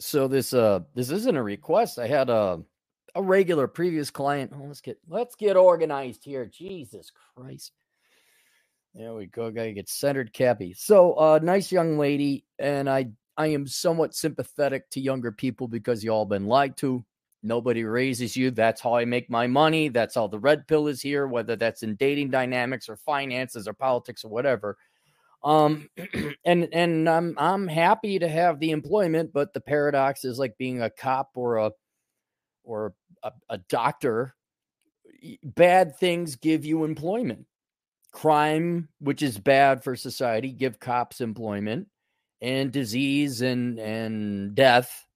so this uh this isn't a request. I had a a regular previous client. Oh, let's get let's get organized here. Jesus Christ. There we go. Gotta get centered, Cappy. So, uh, nice young lady, and I I am somewhat sympathetic to younger people because you all been lied to. Nobody raises you. That's how I make my money. That's how the red pill is here, whether that's in dating dynamics or finances or politics or whatever. Um, and and I'm I'm happy to have the employment, but the paradox is like being a cop or a or a, a doctor. Bad things give you employment. Crime, which is bad for society, give cops employment, and disease and and death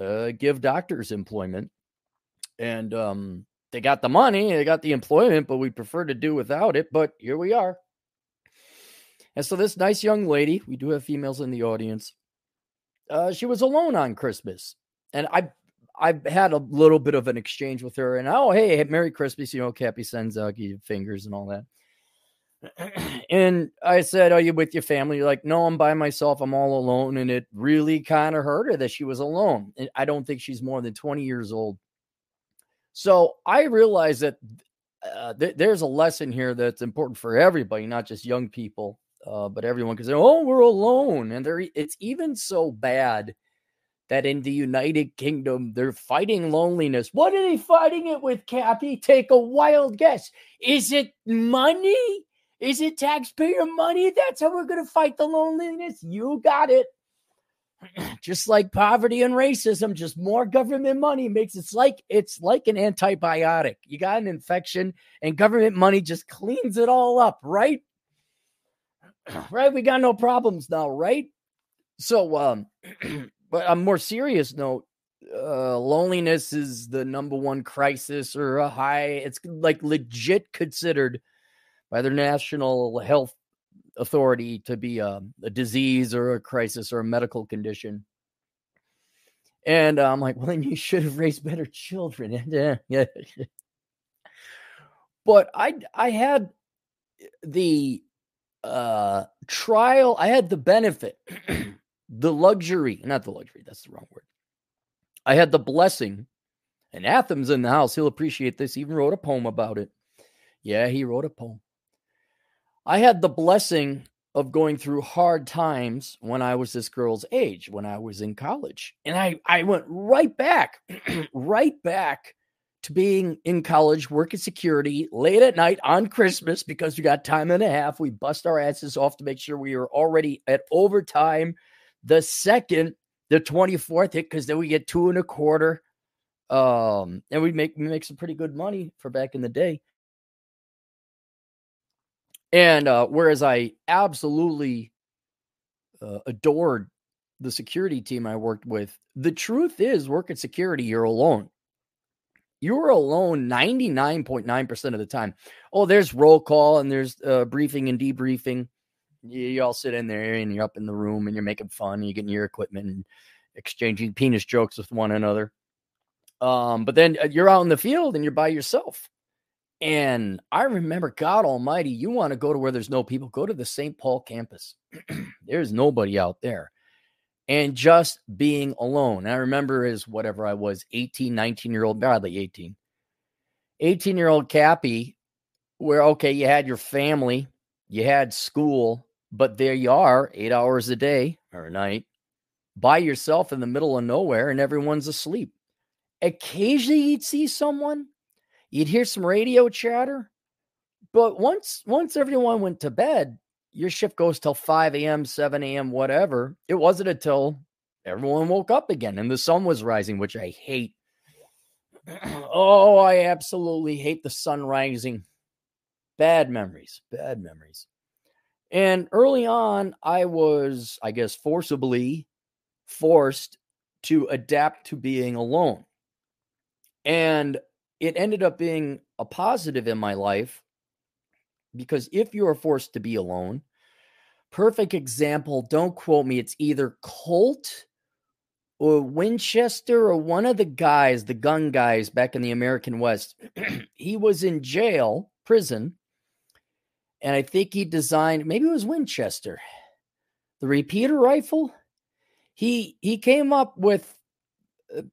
uh, give doctors employment. And um, they got the money, they got the employment, but we prefer to do without it. But here we are. And so this nice young lady, we do have females in the audience. Uh, she was alone on Christmas, and I I've had a little bit of an exchange with her. And oh hey, Merry Christmas, you know, Cappy sends out uh, fingers and all that. and I said, Are you with your family? You're like, No, I'm by myself. I'm all alone. And it really kind of hurt her that she was alone. And I don't think she's more than 20 years old. So I realized that uh, th- there's a lesson here that's important for everybody, not just young people, uh, but everyone. can say, oh, we're alone, and they it's even so bad that in the United Kingdom they're fighting loneliness. What are they fighting it with, Cappy? Take a wild guess. Is it money? Is it taxpayer money? That's how we're going to fight the loneliness. You got it. just like poverty and racism, just more government money makes it's like it's like an antibiotic. You got an infection and government money just cleans it all up, right? right? We got no problems now, right? So um but a more serious note, uh, loneliness is the number one crisis or a high it's like legit considered by the national health authority to be a, a disease or a crisis or a medical condition. And uh, I'm like, well, then you should have raised better children. yeah. but I I had the uh trial, I had the benefit, the luxury, not the luxury, that's the wrong word. I had the blessing, and Athens in the house, he'll appreciate this, he even wrote a poem about it. Yeah, he wrote a poem. I had the blessing of going through hard times when I was this girl's age, when I was in college. And I, I went right back, right back to being in college, working security late at night on Christmas because we got time and a half. We bust our asses off to make sure we are already at overtime the second, the 24th hit, because then we get two and a quarter. Um, and we make we make some pretty good money for back in the day. And uh, whereas I absolutely uh, adored the security team I worked with, the truth is, working security, you're alone. You're alone 99.9% of the time. Oh, there's roll call and there's uh, briefing and debriefing. You, you, all sit in there and you're up in the room and you're making fun and you're getting your equipment and exchanging penis jokes with one another. Um, but then uh, you're out in the field and you're by yourself. And I remember, God Almighty, you want to go to where there's no people, go to the St. Paul campus. there's nobody out there. And just being alone. I remember as whatever I was, 18, 19 year old, barely 18, 18 year old Cappy, where, okay, you had your family, you had school, but there you are, eight hours a day or a night by yourself in the middle of nowhere and everyone's asleep. Occasionally you'd see someone You'd hear some radio chatter, but once once everyone went to bed, your shift goes till 5 a.m., 7 a.m., whatever. It wasn't until everyone woke up again and the sun was rising, which I hate. oh, I absolutely hate the sun rising. Bad memories, bad memories. And early on, I was, I guess, forcibly forced to adapt to being alone. And it ended up being a positive in my life because if you are forced to be alone, perfect example, don't quote me, it's either Colt or Winchester or one of the guys, the gun guys back in the American West. he was in jail, prison, and I think he designed maybe it was Winchester, the repeater rifle. He he came up with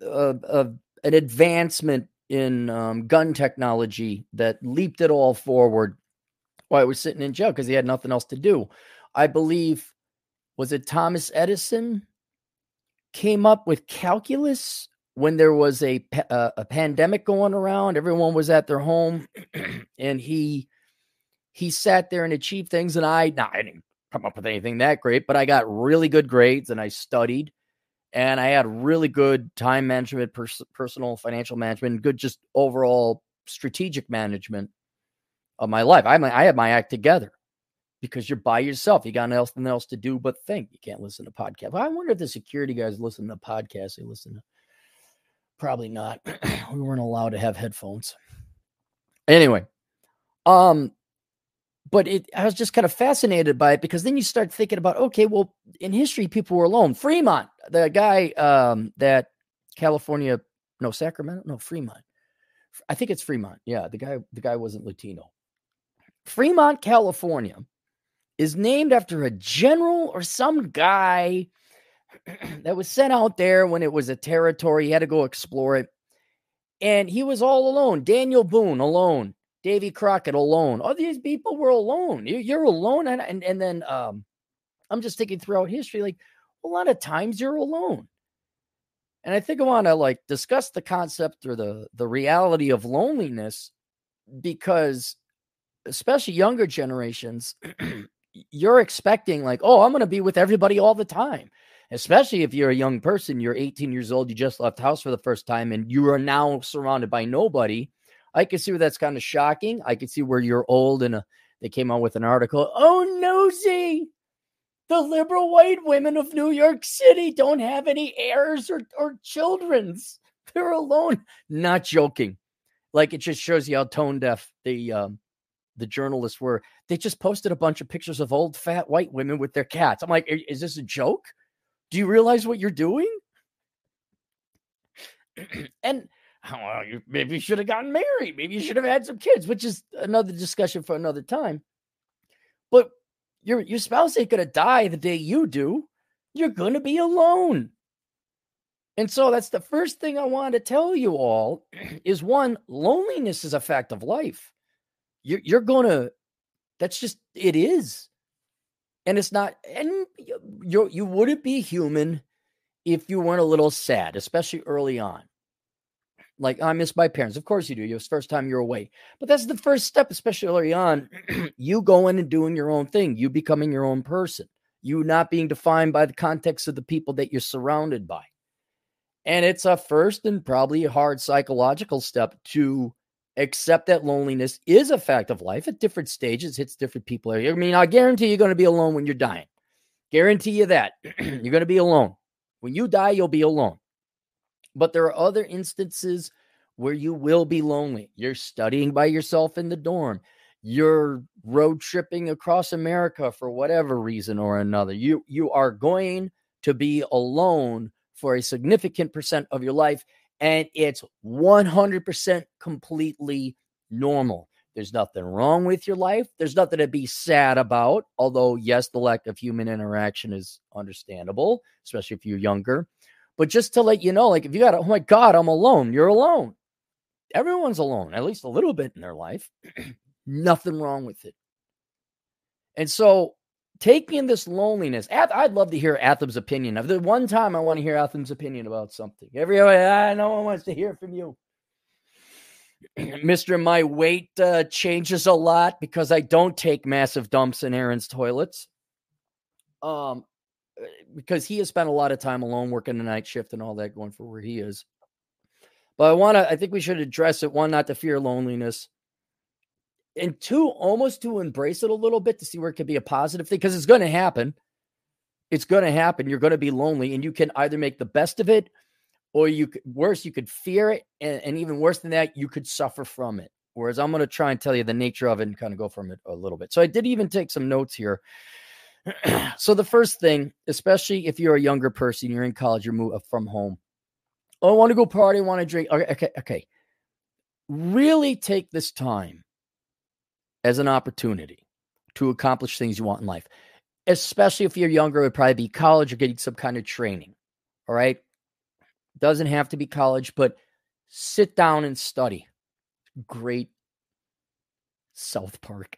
uh, uh, an advancement in um, gun technology that leaped it all forward while I was sitting in jail because he had nothing else to do. I believe, was it Thomas Edison came up with calculus when there was a, uh, a pandemic going around? Everyone was at their home and he he sat there and achieved things. And I, nah, I didn't come up with anything that great, but I got really good grades and I studied and I had really good time management, pers- personal financial management, good just overall strategic management of my life. I I had my act together because you're by yourself. You got nothing else to do but think. You can't listen to podcasts. Well, I wonder if the security guys listen to podcasts. They listen to probably not. we weren't allowed to have headphones. Anyway, um, but it, I was just kind of fascinated by it because then you start thinking about, okay, well, in history, people were alone. Fremont, the guy um, that California, no, Sacramento, no, Fremont. I think it's Fremont. Yeah, the guy, the guy wasn't Latino. Fremont, California, is named after a general or some guy that was sent out there when it was a territory. He had to go explore it, and he was all alone. Daniel Boone alone. Davy Crockett alone. All these people were alone. You're alone. And, and, and then um, I'm just thinking throughout history, like a lot of times you're alone. And I think I want to like discuss the concept or the the reality of loneliness because especially younger generations, you're expecting like, oh, I'm going to be with everybody all the time. Especially if you're a young person, you're 18 years old, you just left house for the first time, and you are now surrounded by nobody I can see where that's kind of shocking. I can see where you're old and uh, they came out with an article. Oh, nosy. The liberal white women of New York City don't have any heirs or, or children's. They're alone. Not joking. Like it just shows you how tone deaf the um, the journalists were. They just posted a bunch of pictures of old fat white women with their cats. I'm like, is this a joke? Do you realize what you're doing? and well, you maybe you should have gotten married. Maybe you should have had some kids, which is another discussion for another time. But your your spouse ain't gonna die the day you do. You're gonna be alone. And so that's the first thing I want to tell you all is one, loneliness is a fact of life. You're, you're gonna, that's just, it is. And it's not, and you you wouldn't be human if you weren't a little sad, especially early on. Like, oh, I miss my parents. Of course you do. It's first time you're away. But that's the first step, especially early on. you going and doing your own thing, you becoming your own person, you not being defined by the context of the people that you're surrounded by. And it's a first and probably a hard psychological step to accept that loneliness is a fact of life at different stages, hits different people. I mean, I guarantee you're going to be alone when you're dying. Guarantee you that. you're going to be alone. When you die, you'll be alone. But there are other instances where you will be lonely. You're studying by yourself in the dorm. You're road tripping across America for whatever reason or another. You you are going to be alone for a significant percent of your life and it's 100% completely normal. There's nothing wrong with your life. There's nothing to be sad about. Although, yes, the lack of human interaction is understandable, especially if you're younger. But just to let you know, like if you got, oh my God, I'm alone, you're alone. Everyone's alone, at least a little bit in their life. Nothing wrong with it. And so taking in this loneliness, I'd love to hear Atham's opinion. Of the one time I want to hear Atham's opinion about something. Every I no one wants to hear from you. Mister, my weight uh, changes a lot because I don't take massive dumps in Aaron's toilets. Um, because he has spent a lot of time alone working the night shift and all that going for where he is. But I want to, I think we should address it. One, not to fear loneliness. And two, almost to embrace it a little bit to see where it could be a positive thing because it's going to happen. It's going to happen. You're going to be lonely and you can either make the best of it or you worse, you could fear it. And, and even worse than that, you could suffer from it. Whereas I'm going to try and tell you the nature of it and kind of go from it a little bit. So I did even take some notes here so the first thing, especially if you're a younger person, you're in college, you're moving uh, from home. Oh, I want to go party, I want to drink. Okay, okay, okay. Really take this time as an opportunity to accomplish things you want in life. Especially if you're younger, it would probably be college or getting some kind of training. All right. Doesn't have to be college, but sit down and study. Great South Park.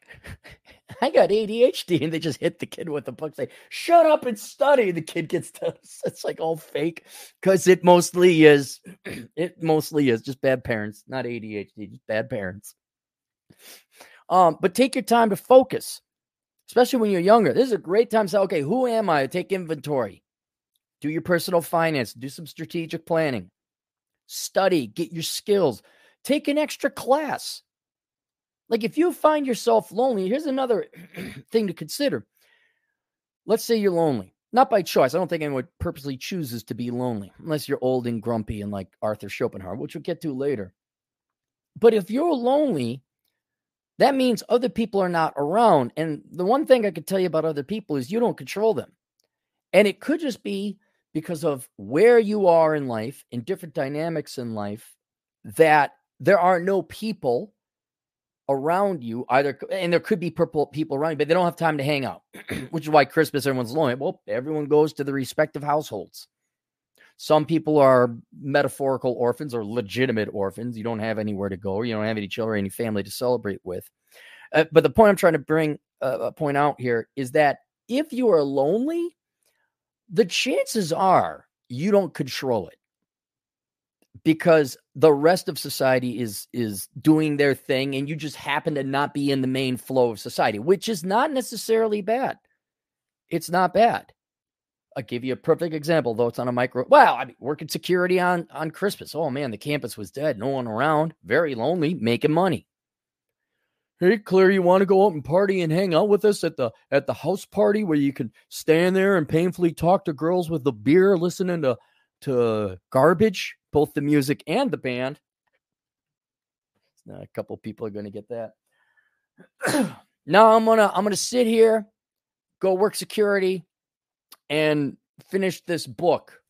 I got ADHD, and they just hit the kid with a book, say, "Shut up and study." The kid gets to, it's like all fake because it mostly is. It mostly is just bad parents, not ADHD, just bad parents. Um, but take your time to focus, especially when you're younger. This is a great time to say, "Okay, who am I?" Take inventory, do your personal finance, do some strategic planning, study, get your skills, take an extra class like if you find yourself lonely, here's another thing to consider. Let's say you're lonely, not by choice. I don't think anyone purposely chooses to be lonely unless you're old and grumpy and like Arthur Schopenhauer, which we'll get to later. But if you're lonely, that means other people are not around. And the one thing I could tell you about other people is you don't control them. And it could just be because of where you are in life, in different dynamics in life, that there are no people around you either and there could be purple people around you but they don't have time to hang out which is why christmas everyone's lonely well everyone goes to the respective households some people are metaphorical orphans or legitimate orphans. You don't have anywhere to go. You don't have any children any family to celebrate with. Uh, but the point i'm trying to bring uh, point out here is that if you are lonely the chances are you don't control it because the rest of society is is doing their thing and you just happen to not be in the main flow of society which is not necessarily bad. It's not bad i'll give you a perfect example though it's on a micro well i mean working security on on christmas oh man the campus was dead no one around very lonely making money hey Clarey you want to go out and party and hang out with us at the at the house party where you can stand there and painfully talk to girls with the beer listening to to garbage both the music and the band. a couple people are going to get that. now I'm gonna I'm gonna sit here, go work security, and finish this book.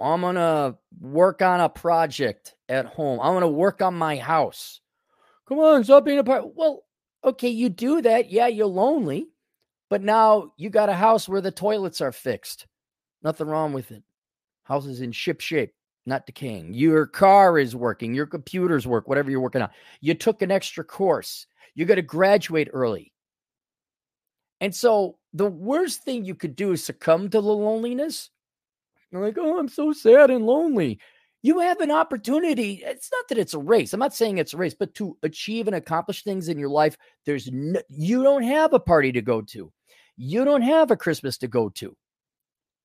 I'm gonna work on a project at home. I'm gonna work on my house. Come on, stop being a part. Well, okay, you do that. Yeah, you're lonely, but now you got a house where the toilets are fixed. Nothing wrong with it. House is in ship shape not decaying. Your car is working, your computers work, whatever you're working on. You took an extra course. You got to graduate early. And so the worst thing you could do is succumb to the loneliness. You're like, oh, I'm so sad and lonely. You have an opportunity. It's not that it's a race. I'm not saying it's a race, but to achieve and accomplish things in your life, there's no, you don't have a party to go to. You don't have a Christmas to go to.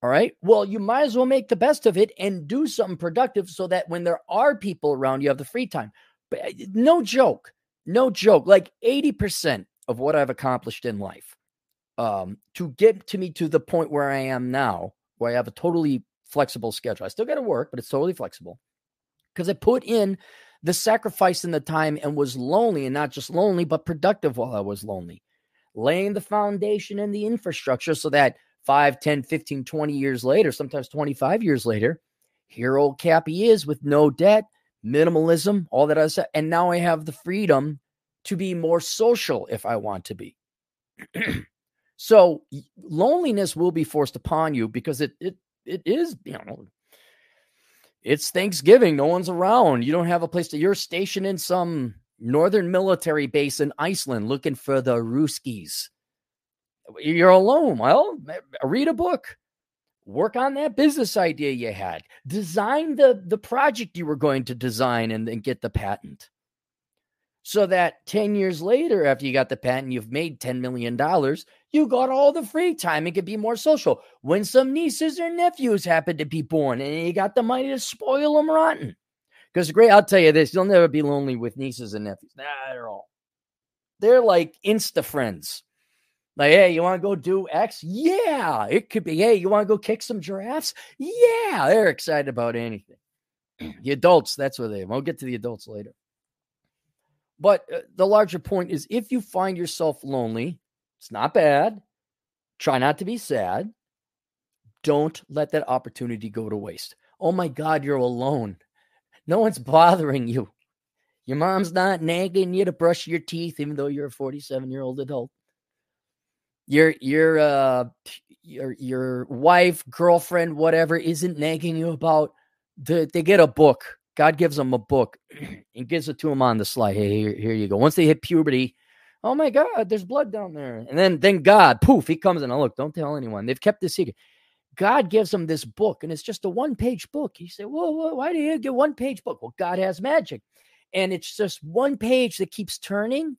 All right. Well, you might as well make the best of it and do something productive so that when there are people around, you have the free time. But eh, no joke, no joke. Like 80% of what I've accomplished in life um, to get to me to the point where I am now, where I have a totally flexible schedule. I still got to work, but it's totally flexible because I put in the sacrifice and the time and was lonely and not just lonely, but productive while I was lonely, laying the foundation and the infrastructure so that 5, 10, 15, 20 years later, sometimes 25 years later, here old Cappy is with no debt, minimalism, all that I said. And now I have the freedom to be more social if I want to be. so loneliness will be forced upon you because it it it is, you know, it's Thanksgiving. No one's around. You don't have a place to you're stationed in some northern military base in Iceland looking for the Ruskies you're alone. Well, eh, read a book. Work on that business idea you had. Design the, the project you were going to design and then get the patent. So that 10 years later, after you got the patent, you've made $10 million, you got all the free time and could be more social. When some nieces or nephews happen to be born and you got the money to spoil them rotten. Because great, I'll tell you this, you'll never be lonely with nieces and nephews. Not at all. They're like insta friends. Like, hey, you want to go do X? Yeah, it could be. Hey, you want to go kick some giraffes? Yeah, they're excited about anything. the adults, that's what they. We'll get to the adults later. But uh, the larger point is, if you find yourself lonely, it's not bad. Try not to be sad. Don't let that opportunity go to waste. Oh my God, you're alone. No one's bothering you. Your mom's not nagging you to brush your teeth, even though you're a 47 year old adult your your uh your your wife, girlfriend, whatever isn't nagging you about the, they get a book. God gives them a book and gives it to them on the slide. Hey, here, here you go. Once they hit puberty, oh my God, there's blood down there. And then, then God, poof, he comes in. Oh, look, don't tell anyone. They've kept this secret. God gives them this book, and it's just a one page book. You say, well, well, why do you get one page book? Well, God has magic. And it's just one page that keeps turning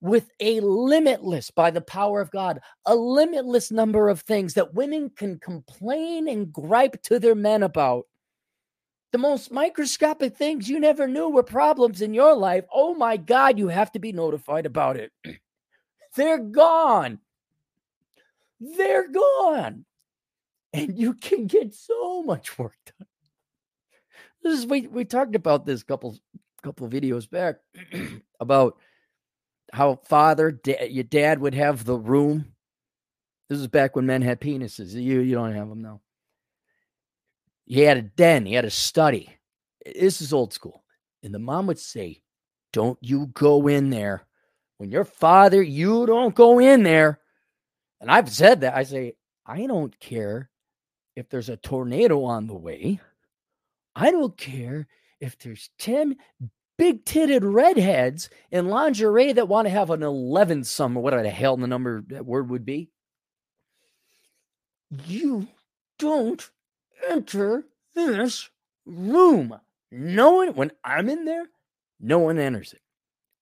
with a limitless, by the power of God, a limitless number of things that women can complain and gripe to their men about. The most microscopic things you never knew were problems in your life. Oh my God, you have to be notified about it. They're gone. They're gone. And you can get so much work done. This is we we talked about this couple couple videos back about how father, da- your dad would have the room. This is back when men had penises. You you don't have them now. He had a den. He had a study. This is old school. And the mom would say, "Don't you go in there. When your father, you don't go in there." And I've said that. I say, I don't care if there's a tornado on the way. I don't care if there's 10 big titted redheads in lingerie that want to have an 11 some or whatever the hell the number that word would be. You don't enter this room. No one, when I'm in there, no one enters it.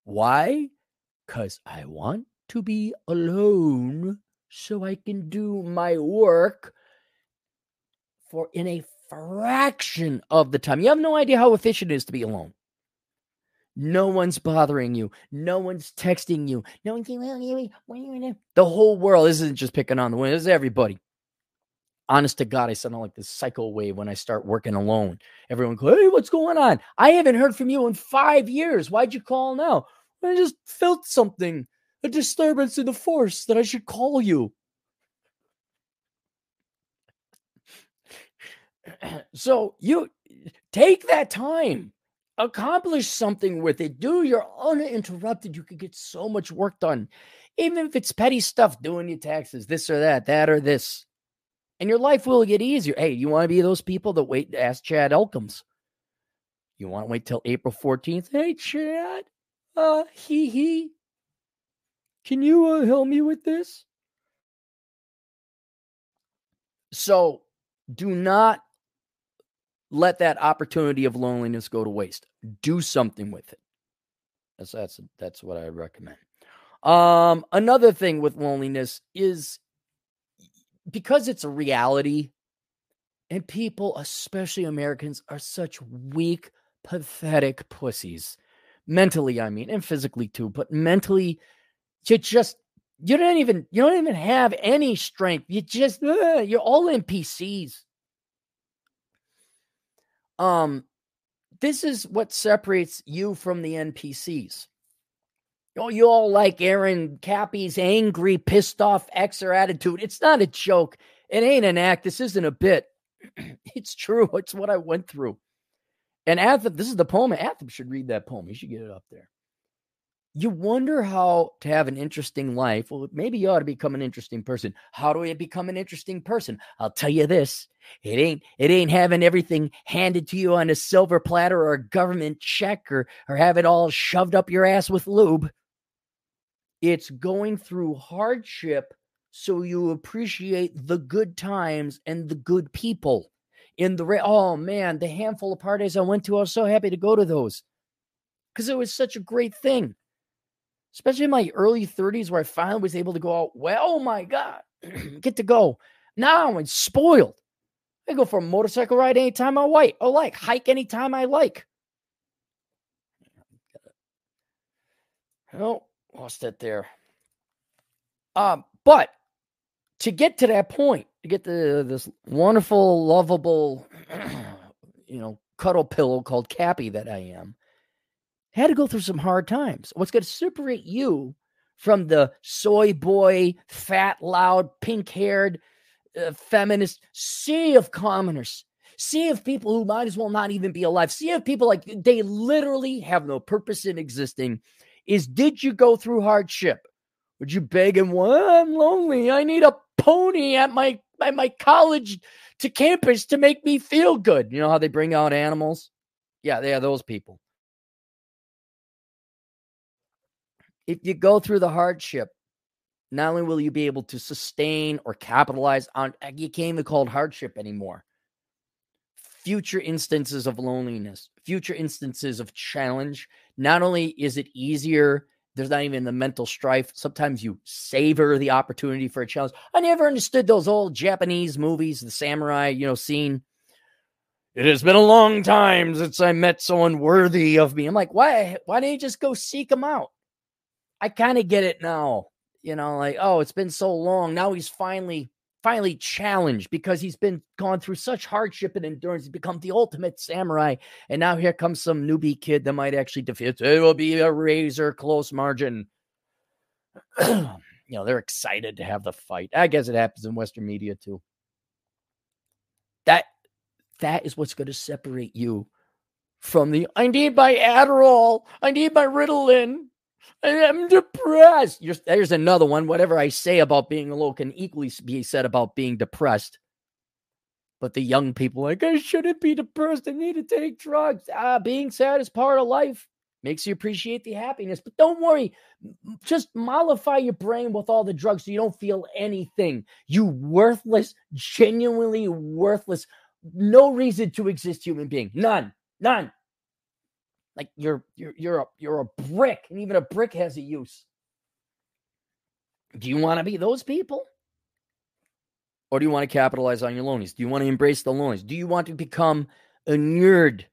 Why? Because I want to be alone so I can do my work for in a fraction of the time. You have no idea how efficient it is to be alone. No one's bothering you. No one's texting you. No one's the whole world isn't just picking on the women. It's everybody. Honest to God, I sound like this psycho wave when I start working alone. Everyone goes, Hey, what's going on? I haven't heard from you in five years. Why'd you call now? I just felt something, a disturbance in the force that I should call you. so you take that time accomplish something with it. Do your uninterrupted. You could get so much work done, even if it's petty stuff, doing your taxes, this or that, that or this. And your life will get easier. Hey, you want to be those people that wait to ask Chad Elkins? You want to wait till April 14th? Hey, Chad, uh, he, he, can you uh, help me with this? So do not let that opportunity of loneliness go to waste. Do something with it. That's that's that's what I recommend. Um, another thing with loneliness is because it's a reality, and people, especially Americans, are such weak, pathetic pussies. Mentally, I mean, and physically too, but mentally, you just you don't even you don't even have any strength. You just uh, you're all NPCs. Um, this is what separates you from the NPCs. Oh, you all like Aaron Cappy's angry, pissed off exer attitude. It's not a joke. It ain't an act. This isn't a bit. it's true. It's what I went through. And Atham, this is the poem. Atham should read that poem. He should get it up there you wonder how to have an interesting life. Well, maybe you ought to become an interesting person. How do you become an interesting person? I'll tell you this. It ain't it ain't having everything handed to you on a silver platter or a government check or or have it all shoved up your ass with lube. It's going through hardship so you appreciate the good times and the good people. In the oh man, the handful of parties I went to, I was so happy to go to those because it was such a great thing especially in my early 30s where I finally was able to go out. Well, my God, get to go. Now I'm spoiled. I go for a motorcycle ride anytime I like. Oh, like hike anytime I like. Oh, lost it there. Um, but to get to that point, to get to this wonderful, lovable, you know, cuddle pillow called Cappy that I am, had to go through some hard times. What's going to separate you from the soy boy, fat, loud, pink haired, uh, feminist sea of commoners, sea of people who might as well not even be alive, sea of people like they literally have no purpose in existing is did you go through hardship? Would you beg and, well, I'm lonely. I need a pony at my my, my college to campus to make me feel good. You know how they bring out animals? Yeah, they are those people. If you go through the hardship, not only will you be able to sustain or capitalize on, uh, you can't even call it hardship anymore. Future instances of loneliness, future instances of challenge. Not only is it easier there's not even the mental strife. Sometimes you savor the opportunity for a challenge. I never understood those old Japanese movies, the samurai, you know, scene. It has been a long time since I met someone worthy of me. I'm like, why? Why didn't you just go seek him out? I kind of get it now. You know, like, oh, it's been so long. Now he's finally finally challenged because he's been gone through such hardship and endurance. He's become the ultimate samurai. And now here comes some newbie kid that might actually defeat. It will be a razor close margin. you know, they're excited to have the fight. I guess it happens in Western media too. That that is what's going to separate you from the I need my Adderall. I need my Ritalin. I'm depressed. You're, there's another one. Whatever I say about being alone can equally be said about being depressed. But the young people, like, I shouldn't be depressed. I need to take drugs. Ah, being sad is part of life. Makes you appreciate the happiness. But don't worry. Just mollify your brain with all the drugs so you don't feel anything. You worthless, genuinely worthless, no reason to exist human being. None. None. Like you're you're you're a you're a brick, and even a brick has a use. Do you want to be those people? Or do you want to capitalize on your loneliness? Do you want to embrace the loneliness? Do you want to become a nerd?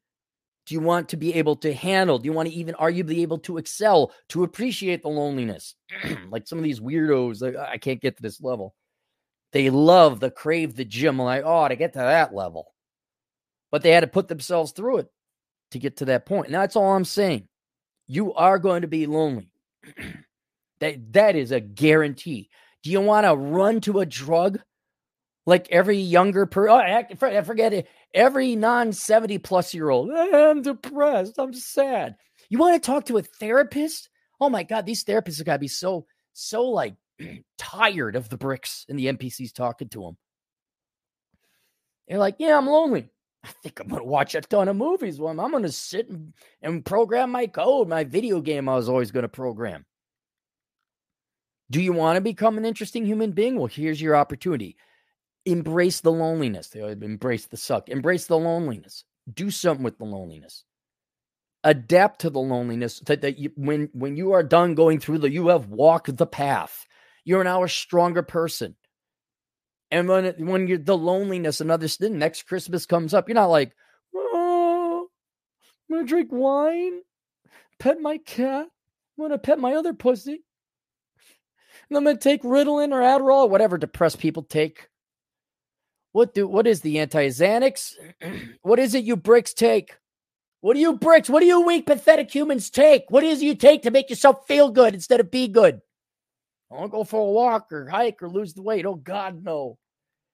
Do you want to be able to handle? Do you want to even arguably able to excel, to appreciate the loneliness? like some of these weirdos, like, I can't get to this level. They love the crave the gym. like, oh, to get to that level. But they had to put themselves through it to get to that point. And that's all I'm saying. You are going to be lonely. that that is a guarantee. Do you want to run to a drug like every younger person? Oh, I forget it. Every non 70 plus year old. Eh, I'm depressed. I'm sad. You want to talk to a therapist? Oh my God, these therapists have got to be so, so like tired of the bricks and the NPCs talking to them. They're like, yeah, I'm lonely. I think I'm to watch a ton of movies him. I'm to sit and, and program my code, my video game I was always to program. Do you want to become an interesting human being? Well, here's your opportunity. Embrace the loneliness. Embrace the suck. Embrace the loneliness. Do something with the loneliness. Adapt to the loneliness that, that you, when when you are done going through the you have walked the path. You're now a stronger person. And when when you're the loneliness another next Christmas comes up, you're not like, oh, I'm gonna drink wine, pet my cat, I'm gonna pet my other pussy. And I'm gonna take Ritalin or Adderall whatever depressed people take. What do what is the anti-Xanax? what is it you bricks take? What do you bricks? What do you weak, pathetic humans take? What is it you take to make yourself feel good instead of be good? I want to go for a walk or hike or lose the weight. Oh God, no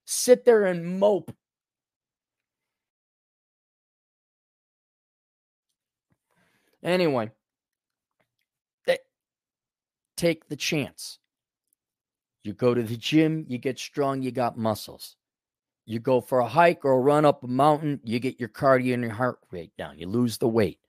sit there and mope. Anyway, eh, take the chance. You go to the gym, you get strong, you got muscles. You go for a hike or a run up a mountain, you get your cardio and your heart rate down. You lose the weight.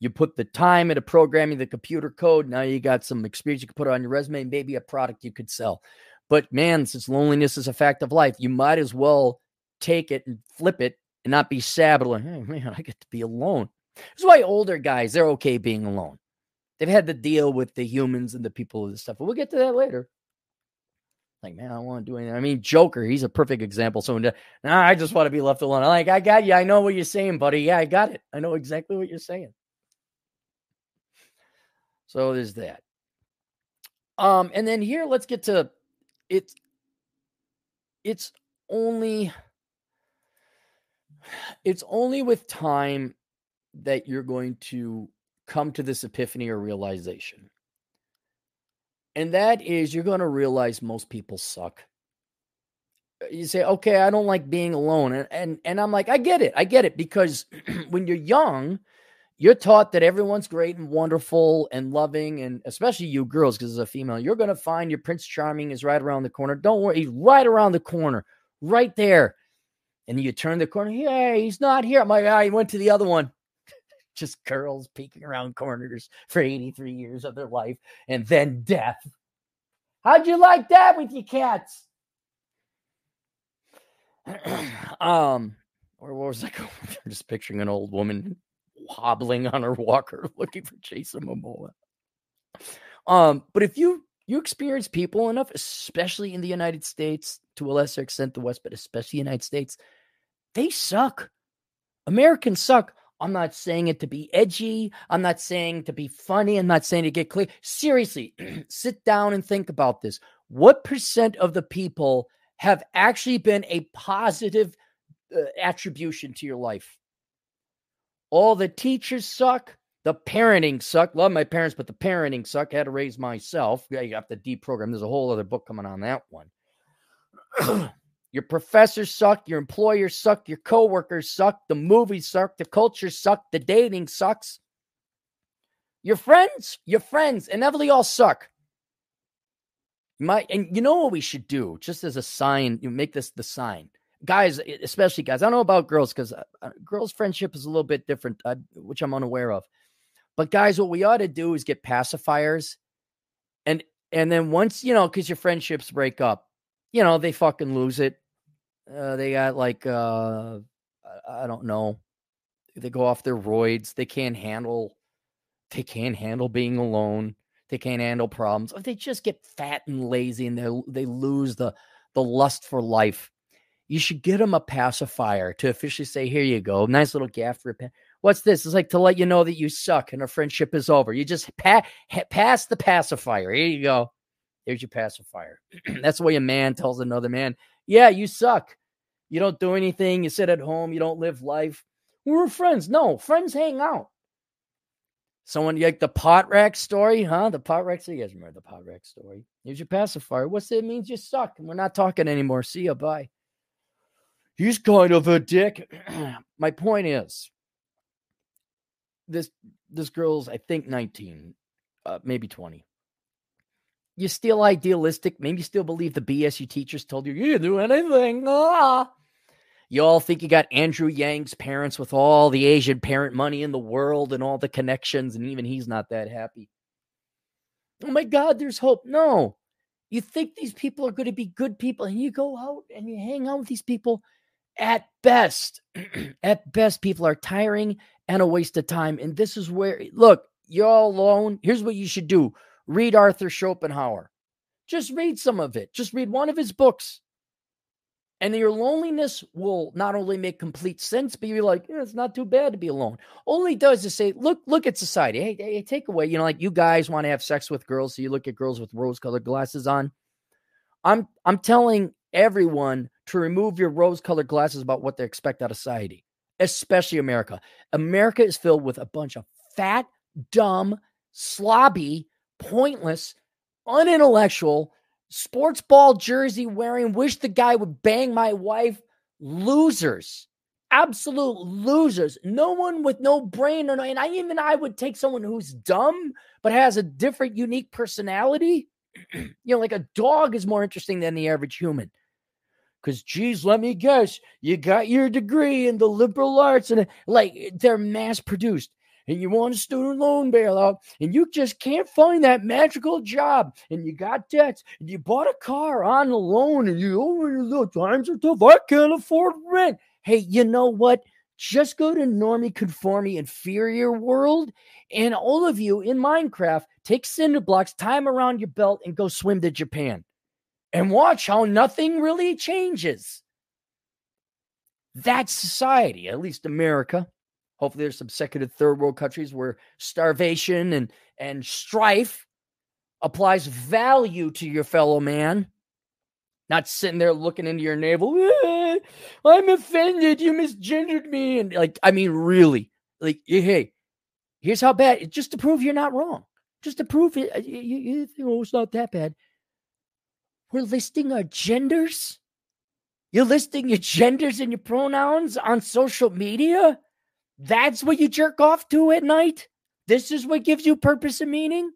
You put the time into programming the computer code. Now you got some experience you can put on your resume, maybe a product you could sell. But man, since loneliness is a fact of life, you might as well take it and flip it and not be sad, like, hey, man, I get to be alone. That's why older guys, they're okay being alone. They've had to deal with the humans and the people and stuff. But we'll get to that later. Like, man, I don't want to do anything. I mean, Joker, he's a perfect example. So, nah, I just want to be left alone. I'm like, I got you. I know what you're saying, buddy. Yeah, I got it. I know exactly what you're saying. So there's that. Um, and then here, let's get to it's it's only it's only with time that you're going to come to this epiphany or realization. And that is you're going to realize most people suck. You say, "Okay, I don't like being alone." And and, and I'm like, "I get it. I get it because when you're young, you're taught that everyone's great and wonderful and loving, and especially you girls, because as a female, you're going to find your Prince Charming is right around the corner. Don't worry, he's right around the corner, right there. And you turn the corner, yeah, he's not here. I'm like, ah, he went to the other one. Just girls peeking around corners for 83 years of their life and then death. How'd you like that with your cats? um, or what was I going? I'm just picturing an old woman hobbling on her walker looking for Jason Momoa. Um, but if you you experience people enough, especially in the United States, to a lesser extent the West, but especially the United States, they suck. Americans suck. I'm not saying it to be edgy. I'm not saying to be funny. I'm not saying to get clear. Seriously, sit down and think about this. What percent of the people have actually been a positive uh, attribution to your life? All the teachers suck. The parenting suck. Love my parents, but the parenting suck. Had to raise myself. Yeah, you have to deprogram. There's a whole other book coming on that one. your professors suck. Your employers suck. Your coworkers suck. The movies suck. The culture suck. The dating sucks. Your friends, your friends, inevitably all suck. My and you know what we should do, just as a sign. You make this the sign guys, especially guys. I don't know about girls because uh, uh, girls' friendship is a little bit different, uh, which I'm unaware of. But guys, what we ought to do is get pacifiers, and and then once you know, because your friendships break up, you know they fucking lose it. Uh, they got like uh, I don't know, they go off their roids. They can't handle, they can't handle being alone. They can't handle problems. Or they just get fat and lazy, and they they lose the the lust for life you should get them a pacifier to officially say, here you go. Nice little gaff repent. What's this? It's like to let you know that you suck and our friendship is over. You just pa- pass the pacifier. Here you go. Here's your pacifier. That's the way a man tells another man, yeah, you suck. You don't do anything. You sit at home. You don't live life. We're friends. No, friends hang out. Someone like the pot rack story, huh? The pot rack. So you guys remember the pot rack story? Here's your pacifier. What's it means? You suck, and we're not talking anymore. See you. Bye he's kind of a dick. My point is, this this girl's I think 19, uh, maybe 20. You still idealistic, maybe you still believe the BS you teachers told you you do anything. Ah. You all think you got Andrew Yang's parents with all the Asian parent money in the world and all the connections, and even he's not that happy. Oh my God, there's hope. No, you think these people are going to be good people, and you go out and you hang out with these people, at best, at best, people are tiring and a waste of time. And this is where, look, you're all alone. Here's what you should do read Arthur Schopenhauer. Just read some of it, just read one of his books. And your loneliness will not only make complete sense, but you're like, yeah, it's not too bad to be alone. All he does is say, look, look at society. Hey, hey, take away, you know, like you guys want to have sex with girls, so you look at girls with rose-colored glasses on. I'm I'm telling everyone to remove your rose colored glasses about what they expect out of society, especially America. America is filled with a bunch of fat, dumb, slobby, pointless, unintellectual, sports ball jersey wearing, wish the guy would bang my wife losers. Absolute losers. No one with no brain or no, and I even I would take someone who's dumb but has a different, unique personality. you know, like a dog is more interesting than the average human. Because, geez, let me guess, you got your degree in the liberal arts and like they're mass produced. And you want a student loan bailout, and you just can't find that magical job, and you got debts, and you bought a car on a loan, and you over oh, the times are tough. I can't afford rent. Hey, you know what? Just go to normie, conformie, inferior world, and all of you in Minecraft take cinder blocks, tie them around your belt, and go swim to Japan and watch how nothing really changes. That's society, at least America. Hopefully, there's some second and third world countries where starvation and, and strife applies value to your fellow man. Not sitting there looking into your navel. I'm offended. You misgendered me. And like, I mean, really, like, hey, here's how bad. Just to prove you're not wrong. Just to prove it. You, you, you know, it's not that bad. We're listing our genders? You're listing your genders and your pronouns on social media? That's what you jerk off to at night? This is what gives you purpose and meaning?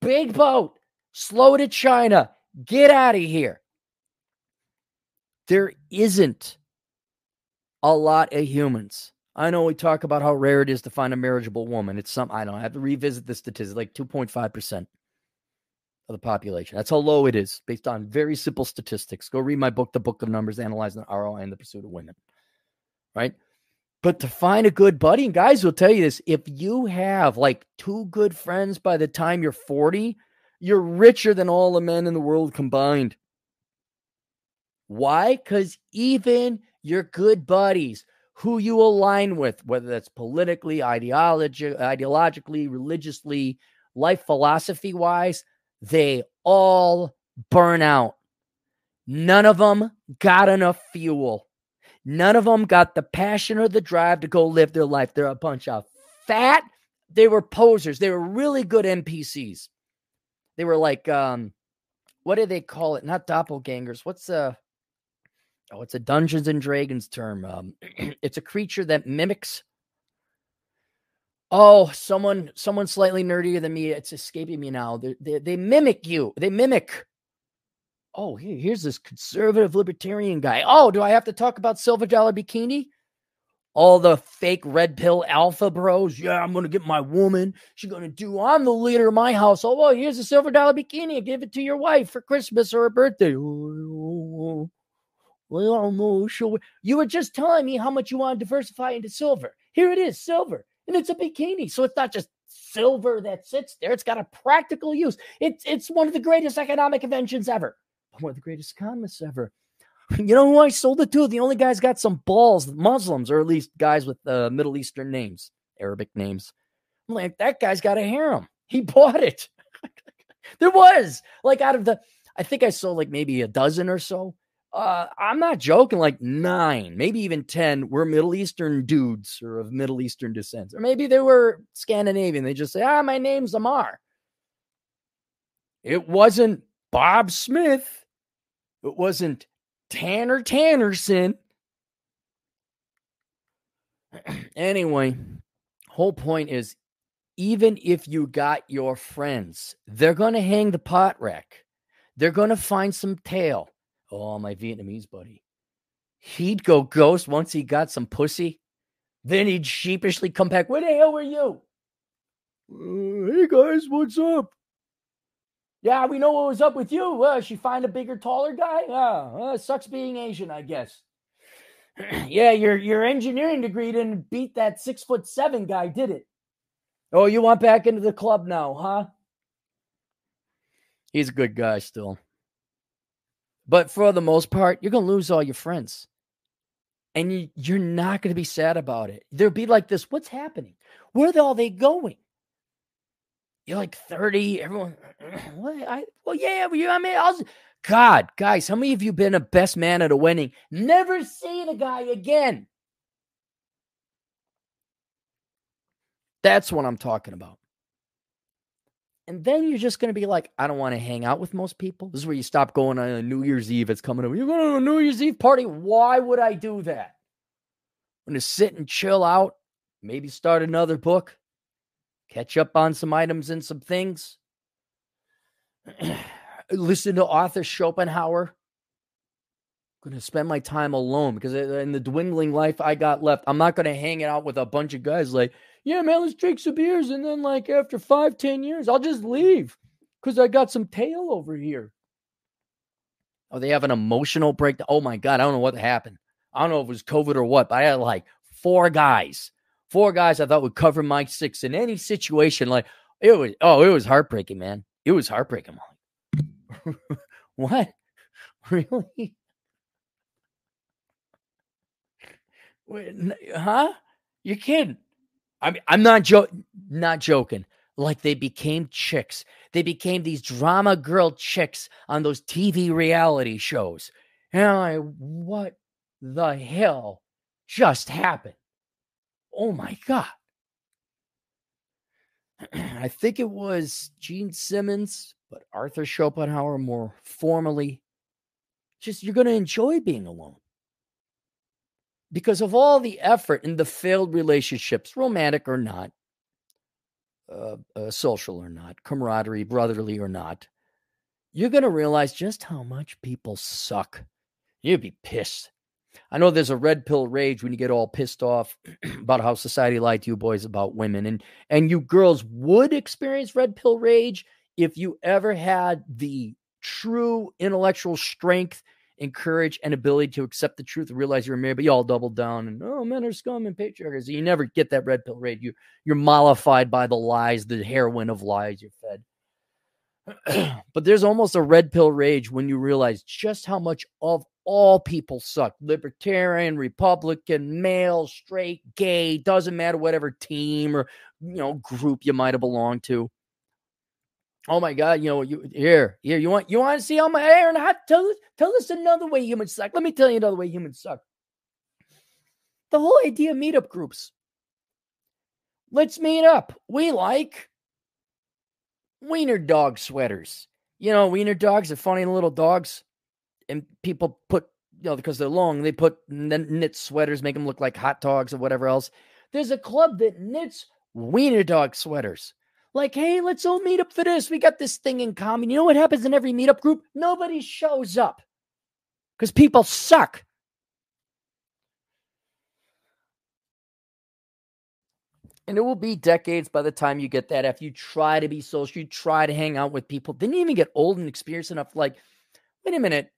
Big boat, slow to China, get out of here. There isn't a lot of humans. I know we talk about how rare it is to find a marriageable woman. It's some I don't know, I have to revisit the statistics, like 2.5% of the population. That's how low it is based on very simple statistics. Go read my book, The Book of Numbers, Analyzing the ROI and the Pursuit of Women. Right? But to find a good buddy, and guys will tell you this if you have like two good friends by the time you're 40, you're richer than all the men in the world combined. Why? Because even your good buddies who you align with, whether that's politically, ideology, ideologically, religiously, life philosophy wise, they all burn out. None of them got enough fuel. None of them got the passion or the drive to go live their life. They're a bunch of fat. They were posers. They were really good NPCs. They were like, um, what do they call it? Not doppelgangers. What's uh oh, it's a Dungeons and Dragons term. Um, it's a creature that mimics. Oh, someone, someone slightly nerdier than me. It's escaping me now. They, they, they mimic you. They mimic oh, here's this conservative libertarian guy. Oh, do I have to talk about Silver Dollar Bikini? All the fake red pill alpha bros. Yeah, I'm to get my woman. She's to do, I'm the leader of my house. Oh, well, here's a silver dollar bikini. Give it to your wife for Christmas or her birthday. Well, no, sure. You were just telling me how much you want to diversify into silver. Here it is, silver. And it's a bikini. So it's not just silver that sits there. It's got a practical use. It's it's one of the greatest economic inventions ever one of the greatest economists ever. You know who I sold it to? The only guy's got some balls, Muslims, or at least guys with uh, Middle Eastern names, Arabic names. I'm like, that guy's got a harem. He bought it. there was like out of the, I think I sold like maybe a dozen or so. Uh, I'm not joking, like nine, maybe even 10 were Middle Eastern dudes or of Middle Eastern descent. Or maybe they were Scandinavian. They just say, ah, my name's Amar. It wasn't Bob Smith. It wasn't Tanner Tannerson. anyway, whole point is even if you got your friends, they're going to hang the pot rack. They're going to find some tail. Oh, my Vietnamese buddy. He'd go ghost once he got some pussy. Then he'd sheepishly come back. Where the hell were you? Uh, hey guys, what's up? Yeah, we know what was up with you. Uh, she find a bigger, taller guy. Uh, uh sucks being Asian, I guess. yeah, your your engineering degree didn't beat that six foot seven guy, did it? Oh, you want back into the club now, huh? He's a good guy still. But for the most part, you're gonna lose all your friends. And you, you're not gonna be sad about it. There'll be like this, what's happening? Where are all they going? You're like 30. Everyone, what? I, well, yeah, I mean, I God, guys, how many of you been a best man at a wedding? Never seen a guy again. That's what I'm talking about. And then you're just going to be like, I don't want to hang out with most people. This is where you stop going on a New Year's Eve. It's coming up. You're going to a New Year's Eve party. Why would I do that? I'm going to sit and chill out, maybe start another book catch up on some items and some things. Listen to Arthur Schopenhauer. I'm going to spend my time alone because uh, in the dwindling life I got left, I'm not going to hang out with a bunch of guys like, yeah, man, let's drink some beers. And then, like, after five, ten years, I'll just leave because I got some tail over here. Oh, they have an emotional breakdown. Oh my God, I don't know what happened. I don't know if it was COVID or what, but I had like four guys Four guys I thought would cover Mike six in any situation. Like it was, oh, it was heartbreaking, man. It was heartbreaking. what? Really? Wait, huh? You're kidding? I mean, I'm not joking. Not joking. Like they became chicks. They became these drama girl chicks on those TV reality shows. And I'm like, what the hell just happened? oh my God. I think it was Gene Simmons, but Arthur Schopenhauer more formally. Just you're going to enjoy being alone because of all the effort in the failed relationships, romantic or not, uh, uh, social or not, camaraderie, brotherly or not. You're going to realize just how much people suck you'd be pissed. I know there's a red pill rage when you get all pissed off about how society lied to you boys about women and and you girls would experience red pill rage if you ever had the true intellectual strength and courage and ability to accept the truth and realize you're a married, but you all double down and oh men are scum and patriarchs. You never get that red pill rage. You you're mollified by the lies, the heroin of lies you're fed. but there's almost a red pill rage when you realize just how much of all people suck libertarian republican male straight gay doesn't matter whatever team or you know group you might have belonged to oh my god you know you here here you want you want to see how my hair and hot tell us tell us another way humans suck. Let me tell you another way humans suck. The whole idea of meetup groups. Let's meet up. We like wiener dog sweaters. You know wiener dogs are funny little dogs and people put you know because they're long they put knit sweaters make them look like hot dogs or whatever else. There's a club that knits wiener dog sweaters like hey let's all meet up for this we got this thing in common you know what happens in every meetup group nobody shows up because people suck and it will be decades by the time you get that if you try to be social you try to hang out with people then you even get old and experienced enough like wait a minute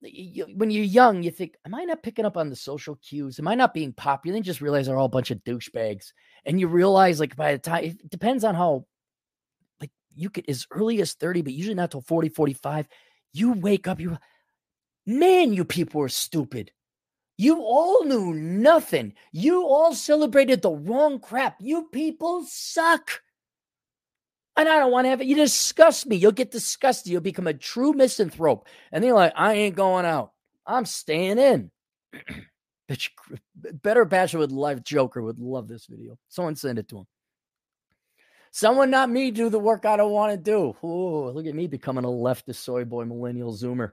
when you're young, you think, am I not picking up on the social cues? Am I not being popular? And just realize they're all a bunch of douchebags. And you realize, like, by the time it depends on how, you could as early as 30, but usually not till 40, 45. You wake up, you, man, you people are stupid. You all knew nothing. You all celebrated the wrong crap. You people suck. And I don't want to have it. You disgust me. You'll get disgusted. You'll become a true misanthrope. And they're like, I ain't going out. I'm staying in. Better bachelor with life Joker would love this video. Someone send it to him. Someone, not me, do the work I don't want to do. Ooh, look at me becoming a leftist soy boy, millennial zoomer,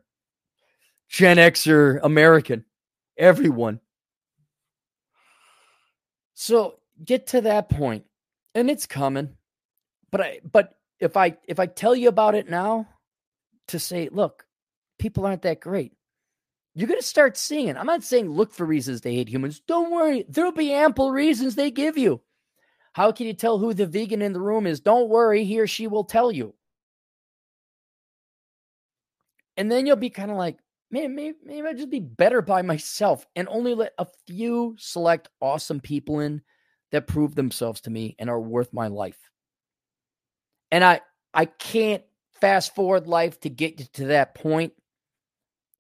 Gen Xer, American, everyone. So get to that point, and it's coming. But I but if I if I tell you about it now to say, look, people aren't that great. You're going to start seeing. I'm not saying look for reasons they hate humans. Don't worry. There'll be ample reasons they give you. How can you tell who the vegan in the room is? Don't worry, he or she will tell you. And then you'll be kind of like, man, maybe, maybe I'd just be better by myself and only let a few select awesome people in that prove themselves to me and are worth my life. And I I can't fast forward life to get to that point.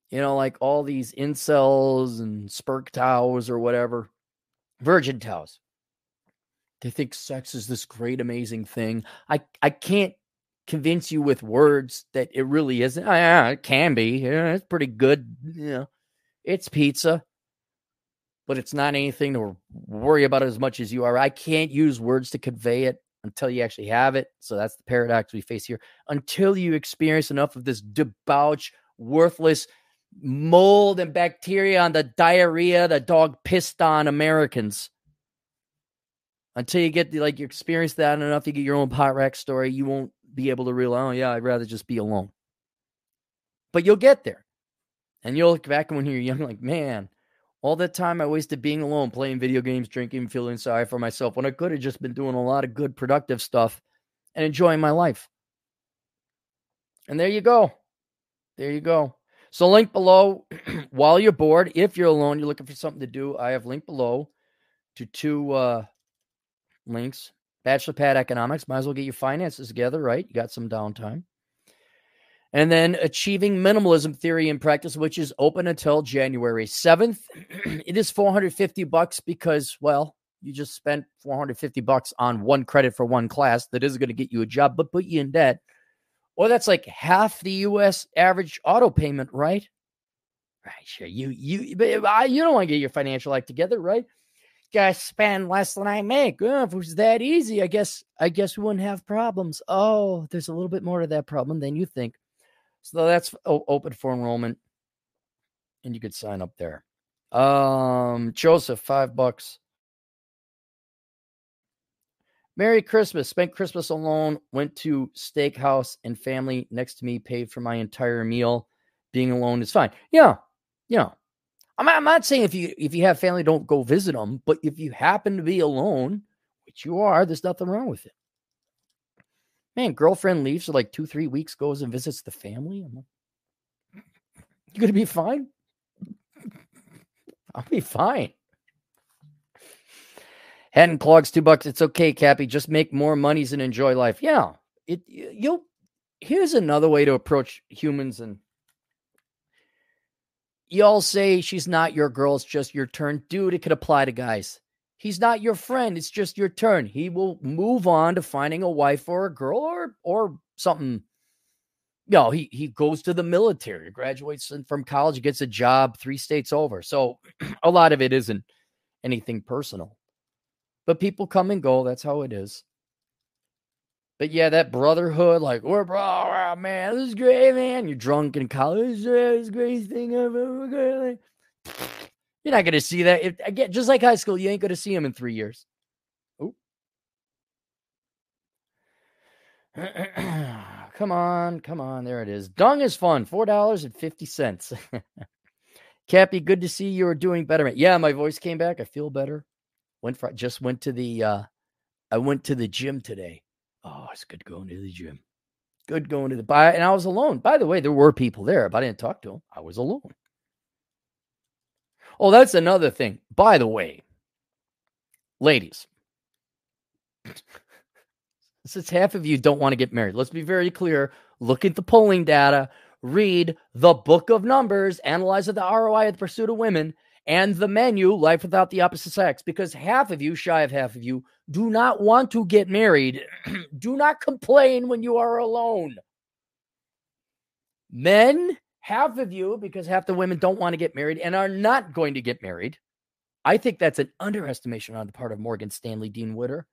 You know, like all these incels and SpermTows or whatever, virgin towels. They think sex is this great, amazing thing. I I can't convince you with words that it really isn't. Oh, yeah, it can be. Yeah, it's pretty good. Know, it's pizza, but it's not anything to worry about as much as you are. I can't use words to convey it until you actually have it. So that's the paradox we face here. Until you experience enough of this debauch, worthless mold and bacteria on the diarrhea the dog pissed on Americans. Until you get the, like you experience that enough, you get your own pot rack story, you won't be able to realize, oh yeah, I'd rather just be alone. But you'll get there. And you'll look back when you're young, like, man, all that time I wasted being alone, playing video games, drinking, feeling sorry for myself when I could have just been doing a lot of good, productive stuff and enjoying my life. And there you go. There you go. So, link below while you're bored. If you're alone, you're looking for something to do, I have link below to two uh, links. Bachelor Pad Economics. Might as well get your finances together, right? You got some downtime. And then achieving minimalism theory in practice, which is open until January 7th. it is 450 bucks because, well, you just spent 450 bucks on one credit for one class that isn't going to get you a job, but put you in debt. Or that's like half the US average auto payment, right? Right, sure. You you but I, you don't want to get your financial act together, right? Guys spend less than I make. Oh, if it was that easy, I guess I guess we wouldn't have problems. Oh, there's a little bit more to that problem than you think. So that's open for enrollment, and you could sign up there. Um, Joseph, five bucks. Merry Christmas. Spent Christmas alone. Went to steakhouse and family next to me paid for my entire meal. Being alone is fine. Yeah, know, I'm not, I'm not saying if you if you have family, don't go visit them, but if you happen to be alone, which you are, there's nothing wrong with it. Man, girlfriend leaves for like two, three weeks, goes and visits the family. I'm like, you gonna be fine? I'll be fine. Head and clogs two bucks. It's okay, Cappy. Just make more monies and enjoy life. Yeah. It you'll here's another way to approach humans and y'all say she's not your girl, it's just your turn. Dude, it could apply to guys. He's not your friend, it's just your turn. He will move on to finding a wife or a girl or or something. You know, he he goes to the military, graduates from college, gets a job three states over. So a lot of it isn't anything personal. But people come and go. That's how it is. But yeah, that brotherhood, like we're bro, oh, man, this is great, man. You're drunk in college. This is great thing I've ever got. You're not gonna see that. If, again, just like high school, you ain't gonna see him in three years. Oh, come on, come on. There it is. Dung is fun. Four dollars and fifty cents. Cappy, good to see you are doing better. Yeah, my voice came back. I feel better. Went for, just went to the uh I went to the gym today. Oh, it's good going to the gym. Good going to the by and I was alone. By the way, there were people there, but I didn't talk to them. I was alone. Oh, that's another thing. By the way, ladies, since half of you don't want to get married, let's be very clear. Look at the polling data, read the book of numbers, analyze the ROI of the pursuit of women, and the menu, Life Without the Opposite Sex, because half of you, shy of half of you, do not want to get married. do not complain when you are alone. Men, half of you, because half the women don't want to get married and are not going to get married. I think that's an underestimation on the part of Morgan Stanley, Dean Witter.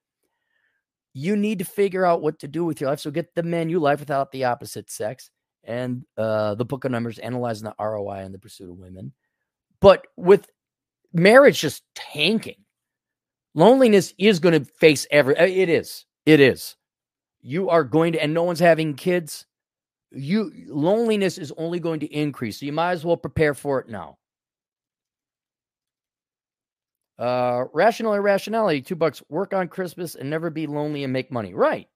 You need to figure out what to do with your life. So get the men. You Life Without the Opposite Sex, and uh, the book of numbers, analyzing the ROI and the pursuit of women but with marriage just tanking, loneliness is going to face every. Uh, it is. It is. You are going to, and no one's having kids. You loneliness is only going to increase. So you might as well prepare for it now. Uh, rational irrationality, two bucks. Work on Christmas and never be lonely and make money. Right.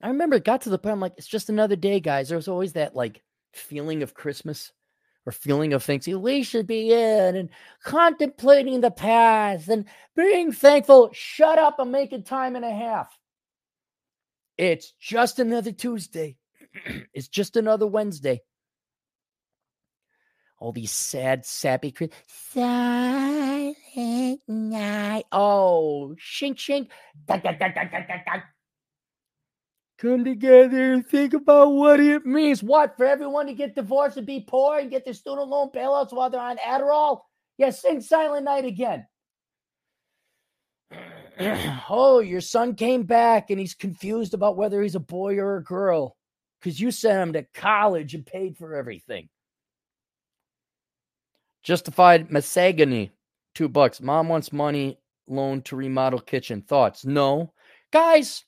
I remember it got to the point. I'm like, it's just another day, guys. There was always that like feeling of Christmas or feeling of things we should be in and contemplating the past and being thankful. Shut up, I'm making time and a half. It's just another Tuesday. it's just another Wednesday. All these sad, sappy, silent night. Oh, shink, shink. Da, da, da, come together and think about what it means. What, for everyone to get divorced and be poor and get their student loan bailouts while they're on Adderall? Yeah, sing Silent Night again. oh, your son came back and he's confused about whether he's a boy or a girl because you sent him to college and paid for everything. Justified misogyny, two bucks. Mom wants money loan to remodel kitchen. Thoughts? No. Guys,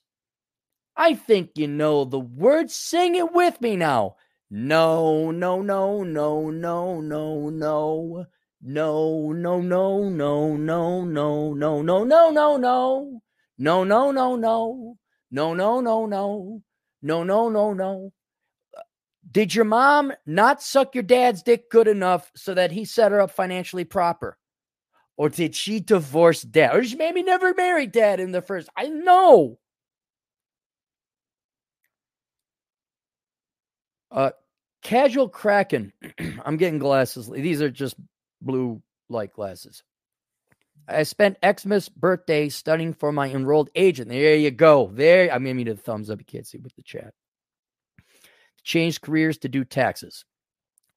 I think you know the words. Sing it with me now. No, no, no, no, no, no, no. No, no, no, no, no, no, no, no, no, no, no. No, no, no, no. No, no, no, no. No, no, no, no. Did your mom not suck your dad's dick good enough so that he set her up financially proper? Or did she divorce dad? Or she maybe never married dad in the first? I know. Uh, casual Kraken. I'm getting glasses. These are just blue light glasses. I spent Xmas birthday studying for my enrolled agent. There you go. There, I'm giving you the thumbs up. You can't see with the chat. Change careers to do taxes.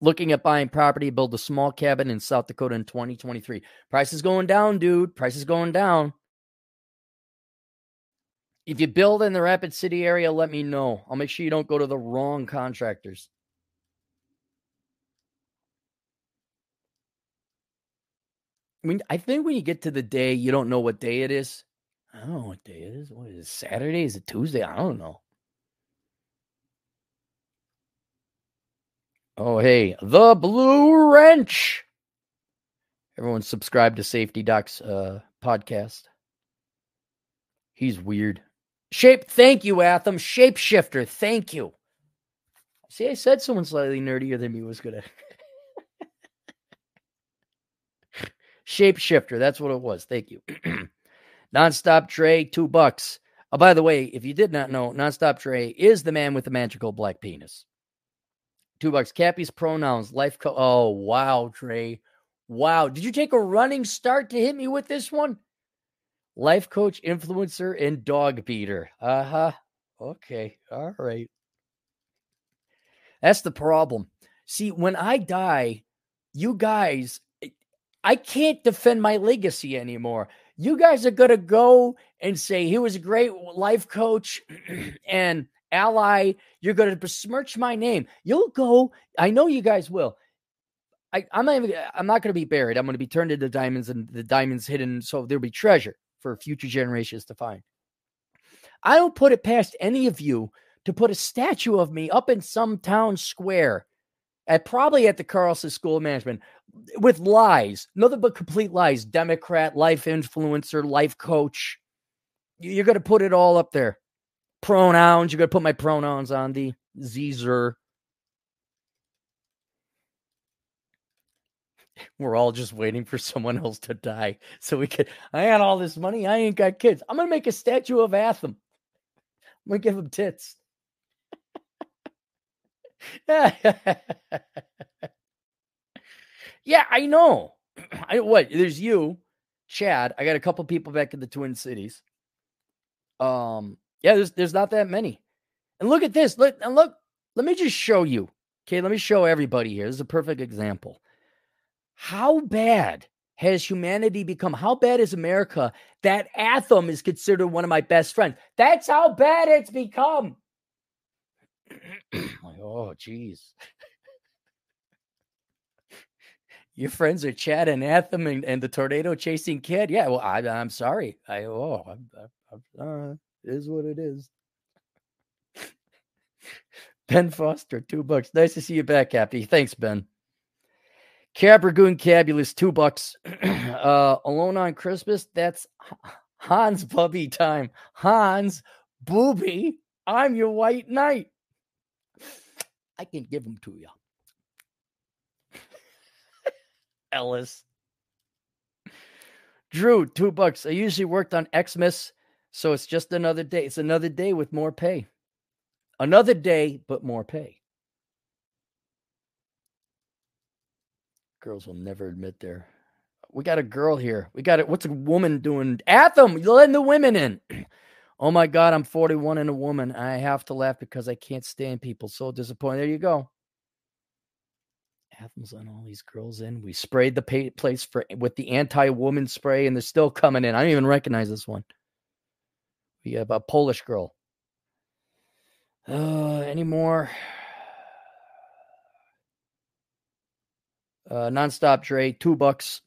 Looking at buying property, build a small cabin in South Dakota in 2023. Price is going down, dude. Price is going down. If you build in the Rapid City area, let me know. I'll make sure you don't go to the wrong contractors. I mean, I think when you get to the day, you don't know what day it is. I don't know what day it is. What is it? Saturday? Is it Tuesday? I don't know. Oh, hey, the Blue Wrench. Everyone subscribe to Safety Doc's uh, podcast. He's weird. Shape, thank you, Atham. Shapeshifter, thank you. See, I said someone slightly nerdier than me was gonna. Shapeshifter, that's what it was. Thank you. Nonstop Trey, two bucks. Oh, by the way, if you did not know, Nonstop Trey is the man with the magical black penis. Two bucks. Cappy's pronouns, life. Co- oh, wow, Trey. Wow. Did you take a running start to hit me with this one? Life coach, influencer, and dog beater. Uh huh. Okay. All right. That's the problem. See, when I die, you guys, I can't defend my legacy anymore. You guys are going to go and say he was a great life coach and ally. You're going to besmirch my name. You'll go. I know you guys will. I, am not. I'm not going to be buried. I'm going to be turned into diamonds, and the diamonds hidden. So there'll be treasure for future generations to find. I don't put it past any of you to put a statue of me up in some town square at probably at the Carlson School of Management with lies, nothing but complete lies. Democrat, life influencer, life coach. You're going to put it all up there. Pronouns. You're going to put my pronouns on the Zer. We're all just waiting for someone else to die so we could. I got all this money. I ain't got kids. I'm to make a statue of Atham. I'm to give him tits. yeah, I know. I what? There's you, Chad. I got a couple people back in the Twin Cities. Um, yeah, there's there's not that many. And look at this. Look and look. Let me just show you. Okay, let me show everybody here. This is a perfect example. How bad has humanity become? How bad is America that Atham is considered one of my best friends? That's how bad it's become. like, oh, geez. Your friends are Chad and Atham and, and the tornado chasing kid. Yeah, well, I, I'm sorry. I oh, I'm, I'm, uh, it is what it is. Ben Foster, two bucks. Nice to see you back, Happy. Thanks, Ben. Cabragoon Cabulous, two bucks. uh, Alone on Christmas. That's Hans Bubby time. Hans Booby. I'm your white knight. I can give them to you. Ellis. Drew, two bucks. I usually worked on Xmas, so it's just another day. It's another day with more pay. Another day, but more pay. Girls will never admit there. We got a girl here. We got it. What's a woman doing? You letting the women in. Oh my God, I'm 41 and a woman. I have to laugh because I can't stand people. So disappointed. There you go. Atham's letting all these girls in. We sprayed the place for with the anti-woman spray, and they're still coming in. I don't even recognize this one. We have a Polish girl. Uh, any more? Uh, nonstop Trey, two bucks.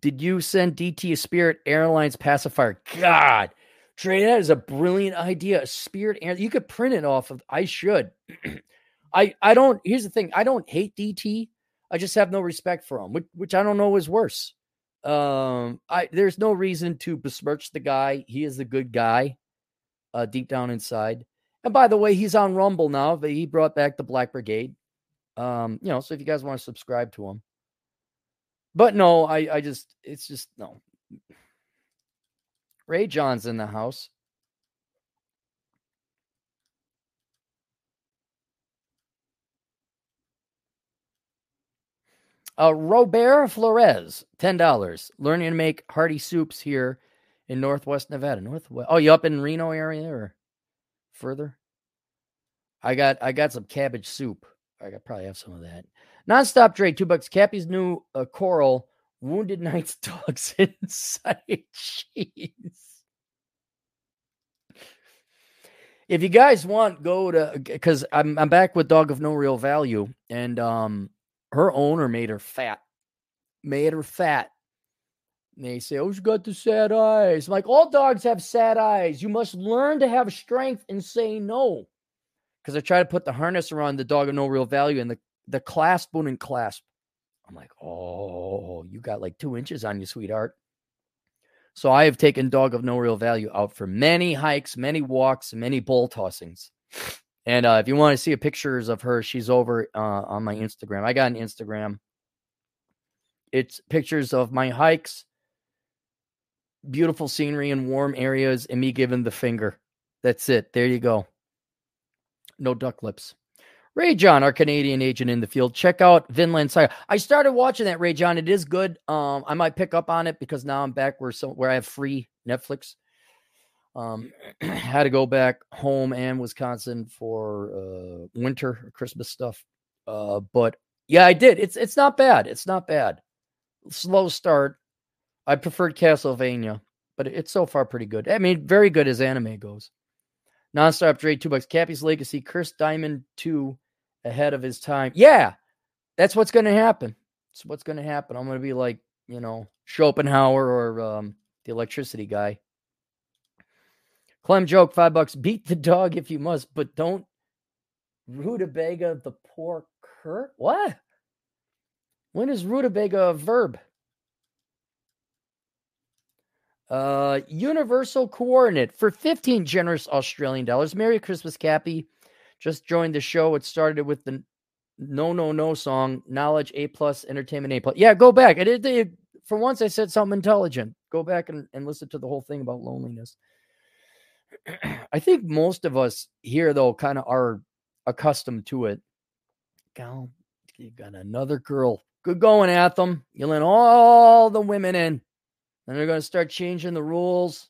Did you send DT a Spirit Airlines pacifier? God, Trey, that is a brilliant idea. A spirit and you could print it off of I should. I I don't here's the thing. I don't hate DT. I just have no respect for him, which, which I don't know is worse. Um I there's no reason to besmirch the guy. He is a good guy, uh deep down inside. And by the way, he's on Rumble now. He brought back the Black Brigade. Um, you know, so if you guys want to subscribe to him. But no, I I just it's just no. Ray John's in the house. Uh, Robert Flores, ten dollars. Learning to make hearty soups here in Northwest Nevada. Northwest. Oh, you up in Reno area or further? I got I got some cabbage soup. I got probably have some of that. Nonstop Trey, two bucks. Cappy's new uh, coral Wounded Knight's dogs inside cheese. If you guys want, go to because I'm I'm back with Dog of No Real Value, and um, her owner made her fat, made her fat. And they say, "Oh, she got the sad eyes." I'm like, all dogs have sad eyes. You must learn to have strength and say no. Because I try to put the harness around the dog of no real value, and the the clasp wouldn't clasp. I'm like, oh, you got like two inches on you, sweetheart. So I have taken dog of no real value out for many hikes, many walks, many bull tossings. And uh, if you want to see pictures of her, she's over uh, on my Instagram. I got an Instagram. It's pictures of my hikes, beautiful scenery in warm areas, and me giving the finger. That's it. There you go. No duck lips. Ray John, our Canadian agent in the field. Check out Vinland Saga. I started watching that Ray John. It is good. Um, I might pick up on it because now I'm back where so where I have free Netflix. Um, had to go back home and Wisconsin for uh winter Christmas stuff. Uh, but yeah, I did. It's it's not bad. It's not bad. Slow start. I preferred Castlevania, but it's so far pretty good. I mean, very good as anime goes. Nonstop Trey, two bucks. Cappy's Legacy, Cursed Diamond 2 ahead of his time. Yeah, that's what's going to happen. That's what's going to happen. I'm going to be like, you know, Schopenhauer or um, the electricity guy. Clem joke, five bucks. Beat the dog if you must, but don't rutabaga the poor Kurt. What? When is rutabaga a verb? Uh, universal coordinate for 15 generous Australian dollars. Merry Christmas, Cappy. Just joined the show. It started with the no, no, no song. Knowledge A plus, entertainment A plus. Yeah, go back. I did. It, for once, I said something intelligent. Go back and, and listen to the whole thing about loneliness. I think most of us here, though, kind of are accustomed to it. Gal, you got another girl. Good going, Atham. You let all the women in. And they're going to start changing the rules,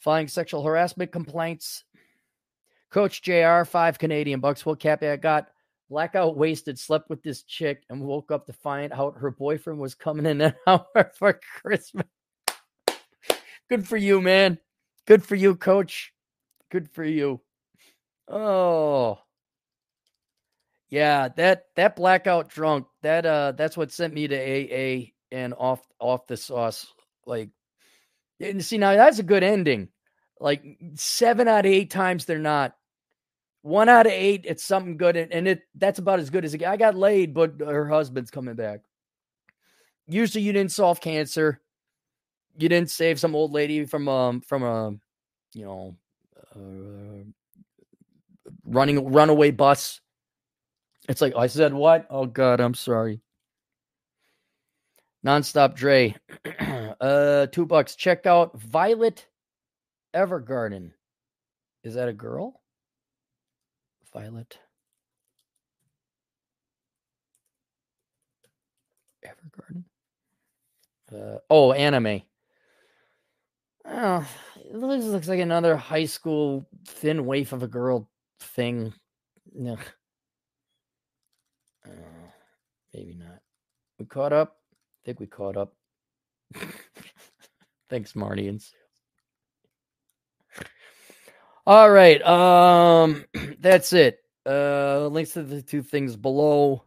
filing sexual harassment complaints. Coach JR, five Canadian bucks. Well, Cappy, I got blackout wasted, slept with this chick, and woke up to find out her boyfriend was coming in an hour for Christmas. Good for you, man. Good for you, coach. Good for you. Oh. Yeah, that that blackout drunk, that uh that's what sent me to AA and off off the sauce. Like, and see now that's a good ending. Like seven out of eight times they're not. One out of eight, it's something good, and, it that's about as good as it. I got laid, but her husband's coming back. Usually, you didn't solve cancer. You didn't save some old lady from um from a, you know, uh, running runaway bus. It's like I said, what? Oh God, I'm sorry. Nonstop Trey. uh, two bucks. Check out Violet Evergarden. Is that a girl? Violet Evergarden. Uh, oh, anime. Oh, it looks, looks like another high school thin waif of a girl thing. No. Uh, maybe not. We caught up I think we caught up. Thanks, Martians. All right. Um, that's it. Uh, links to the two things below.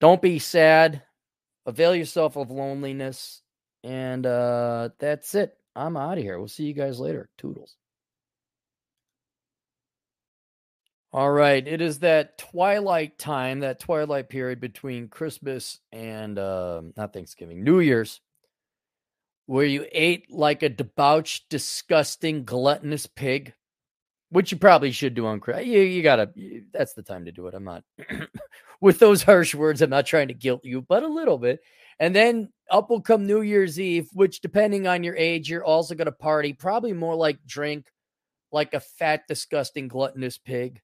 Don't be sad. Avail yourself of loneliness. And uh, that's it. I'm out of here. We'll see you guys later. Toodles. All right, it is that twilight time, that twilight period between Christmas and uh, not Thanksgiving, New Year's, where you ate like a debauched, disgusting, gluttonous pig, which you probably should do on Christmas. You, you gotta. That's the time to do it. I'm not with those harsh words. I'm not trying to guilt you, but a little bit. And then up will come New Year's Eve, which, depending on your age, you're also gonna party. Probably more like drink, like a fat, disgusting, gluttonous pig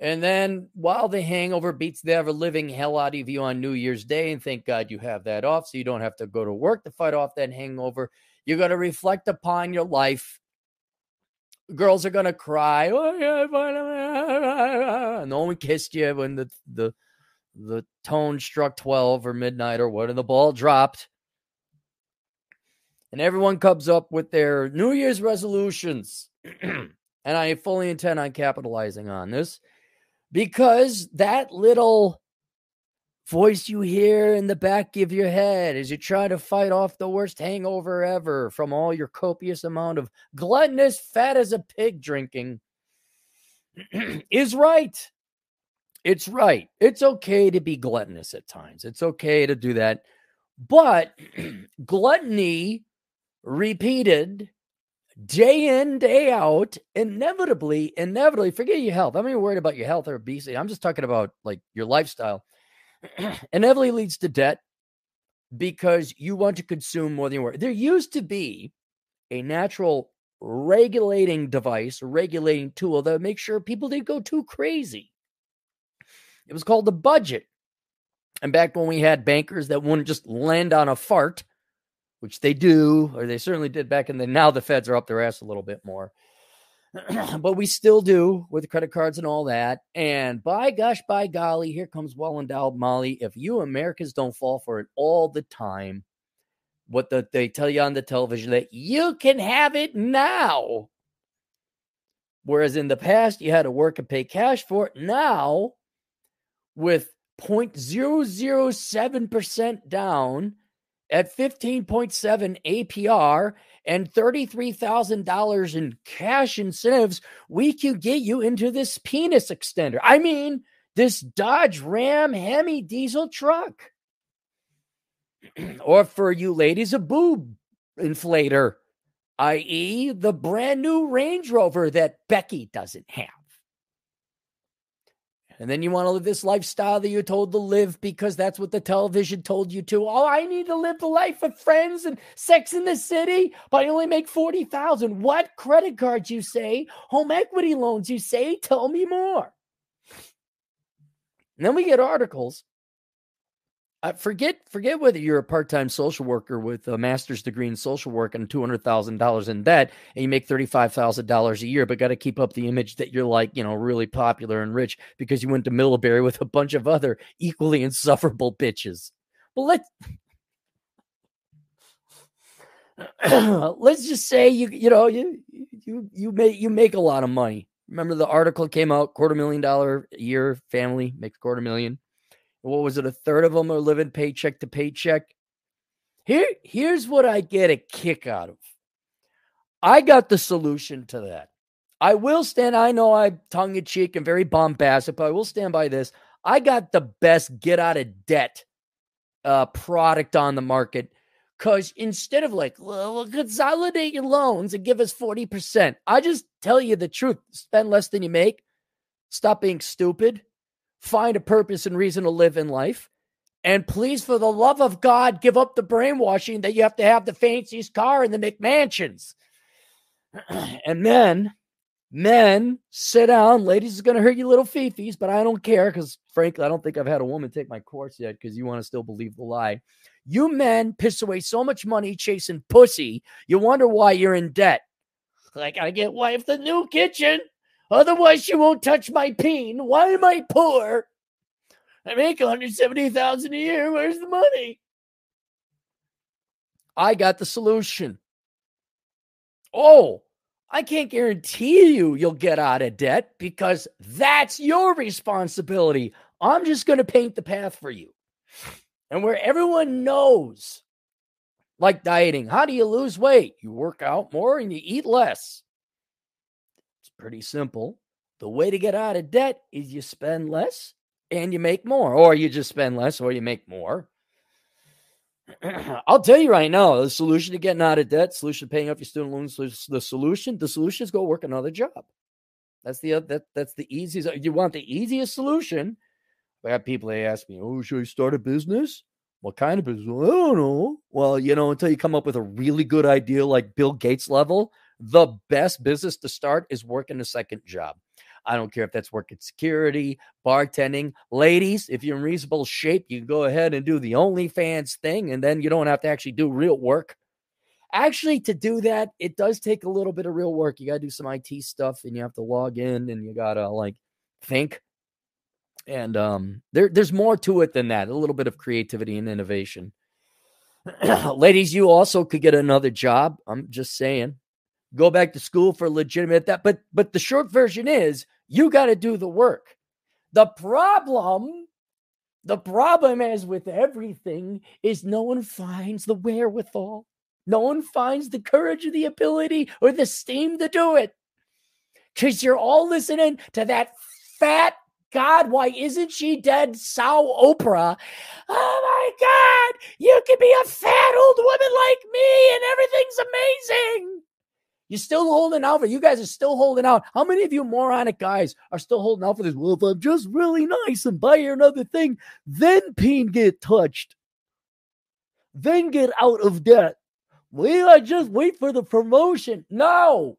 and then while the hangover beats the ever living hell out of you on New Year's Day, and thank God you have that off, so you don't have to go to work to fight off that hangover, you're going to reflect upon your life. Girls are going to cry. Oh, no one kissed you when the, the, the tone struck 12 or midnight or what, and the ball dropped. And everyone comes up with their New Year's resolutions. and I fully intend on capitalizing on this because that little voice you hear in the back of your head as you try to fight off the worst hangover ever from all your copious amount of gluttonous, fat as a pig drinking is right. It's right. It's okay to be gluttonous at times. It's okay to do that. But gluttony repeated day in, day out, inevitably, inevitably, forget your health. I'm not even worried about your health or obesity. I'm just talking about like your lifestyle. inevitably leads to debt because you want to consume more than you work. There used to be a natural regulating device, regulating tool that would make sure people didn't go too crazy. It was called the budget. And back when we had bankers that wouldn't just land on a fart, which they do, or they certainly did back in the now the feds are up their ass a little bit more. but we still do with credit cards and all that. And by gosh, by golly, here comes well endowed Molly. If you Americans don't fall for it all the time, what the, they tell you on the television that you can have it now. Whereas in the past, you had to work and pay cash for it. Now, with 0.007% down at 15.7 APR and $33,000 in cash incentives, we can get you into this penis extender. I mean, this Dodge Ram Hemi diesel truck. or for you ladies, a boob inflator, i.e., the brand new Range Rover that Becky doesn't have. And then you want to live this lifestyle that you're told to live because that's what the television told you to. Oh, I need to live the life of friends and sex in the city, but I only make 40,000. What credit cards you say? Home equity loans you say? Tell me more. And then we get articles forget forget whether you're a part-time social worker with a master's degree in social work and $200,000 in debt and you make $35,000 a year but got to keep up the image that you're like, you know, really popular and rich because you went to Middlebury with a bunch of other equally insufferable bitches. Well, let's let's just say you you know you you you make you make a lot of money. Remember the article came out quarter million dollar a year family makes quarter million what was it? A third of them are living paycheck to paycheck. Here, here's what I get a kick out of. I got the solution to that. I will stand. I know I'm tongue in cheek and very bombastic, but I will stand by this. I got the best get out of debt uh, product on the market because instead of like, well, we'll consolidate your loans and give us 40%, I just tell you the truth spend less than you make, stop being stupid, find a purpose and reason to live in life. And please, for the love of God, give up the brainwashing that you have to have the fanciest car in the McMansions. and men, men, sit down. Ladies is going to hurt you little fifis, but I don't care because, frankly, I don't think I've had a woman take my course yet because you want to still believe the lie. You men piss away so much money chasing pussy, you wonder why you're in debt. Like, I get wife the new kitchen. Otherwise, she won't touch my peen. Why am I poor? I make 170,000 a year. Where's the money? I got the solution. Oh, I can't guarantee you you'll get out of debt because that's your responsibility. I'm just going to paint the path for you. And where everyone knows, like dieting, how do you lose weight? You work out more and you eat less. Pretty simple. The way to get out of debt is you spend less and you make more, or you just spend less or you make more. I'll tell you right now, the solution to getting out of debt, solution to paying off your student loans, the solution, the solution is go work another job. That's the uh, that that's the easiest. Uh, you want the easiest solution, I have people they ask me, "Oh, should I start a business? What kind of business? I don't know. Well, you know, until you come up with a really good idea like Bill Gates level, the best business to start is working a second job. I don't care if that's working security, bartending. Ladies, if you're in reasonable shape, you can go ahead and do the OnlyFans thing, and then you don't have to actually do real work. Actually, to do that, it does take a little bit of real work. You got to do some IT stuff, and you have to log in, and you got to like think. And um, there, there's more to it than that. A little bit of creativity and innovation. Ladies, you also could get another job. I'm just saying go back to school for legitimate that but but the short version is you got to do the work the problem the problem as with everything is no one finds the wherewithal no one finds the courage or the ability or the steam to do it because you're all listening to that fat God, why isn't she dead? Sow Oprah. Oh my God, you can be a fat old woman like me and everything's amazing. You're still holding out for you guys are still holding out. How many of you moronic guys are still holding out for this? Well, if I'm just really nice and buy her another thing, then peen get touched. Then get out of debt. Well, I just wait for the promotion. No.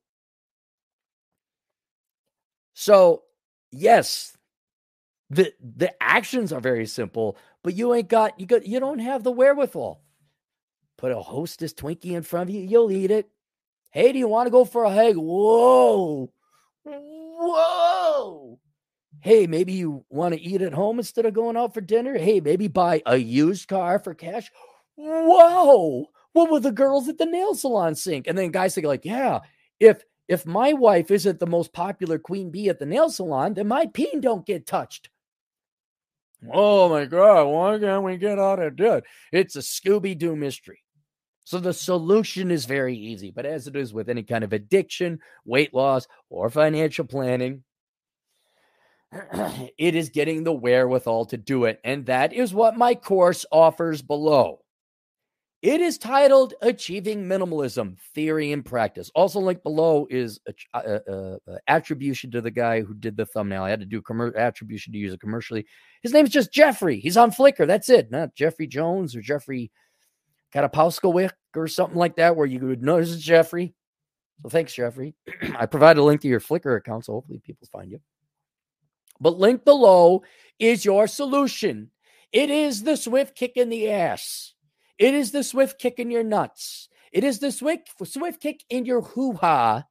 So, yes, the the actions are very simple, but you ain't got you got you don't have the wherewithal. Put a hostess Twinkie in front of you, you'll eat it. Hey, do you want to go for a hike? Whoa. Whoa. Hey, maybe you want to eat at home instead of going out for dinner? Hey, maybe buy a used car for cash. Whoa. What will the girls at the nail salon think? And then guys think like, yeah, if if my wife isn't the most popular queen bee at the nail salon, then my peen don't get touched. Oh my God, why can't we get out of debt? It's a Scooby Doo mystery. So the solution is very easy, but as it is with any kind of addiction, weight loss, or financial planning, it is getting the wherewithal to do it. And that is what my course offers below. It is titled Achieving Minimalism Theory and Practice. Also, linked below is a, a, a, a, attribution to the guy who did the thumbnail. I had to do commer- attribution to use it commercially. His name is just Jeffrey. He's on Flickr. That's it. Not Jeffrey Jones or Jeffrey Katapauskowik or something like that, where you would is Jeffrey. So thanks, Jeffrey. I provided a link to your Flickr account, so hopefully people find you. But link below is your solution. It is the swift kick in the ass. It is the swift kick in your nuts. It is the swift, swift kick in your hoo ha.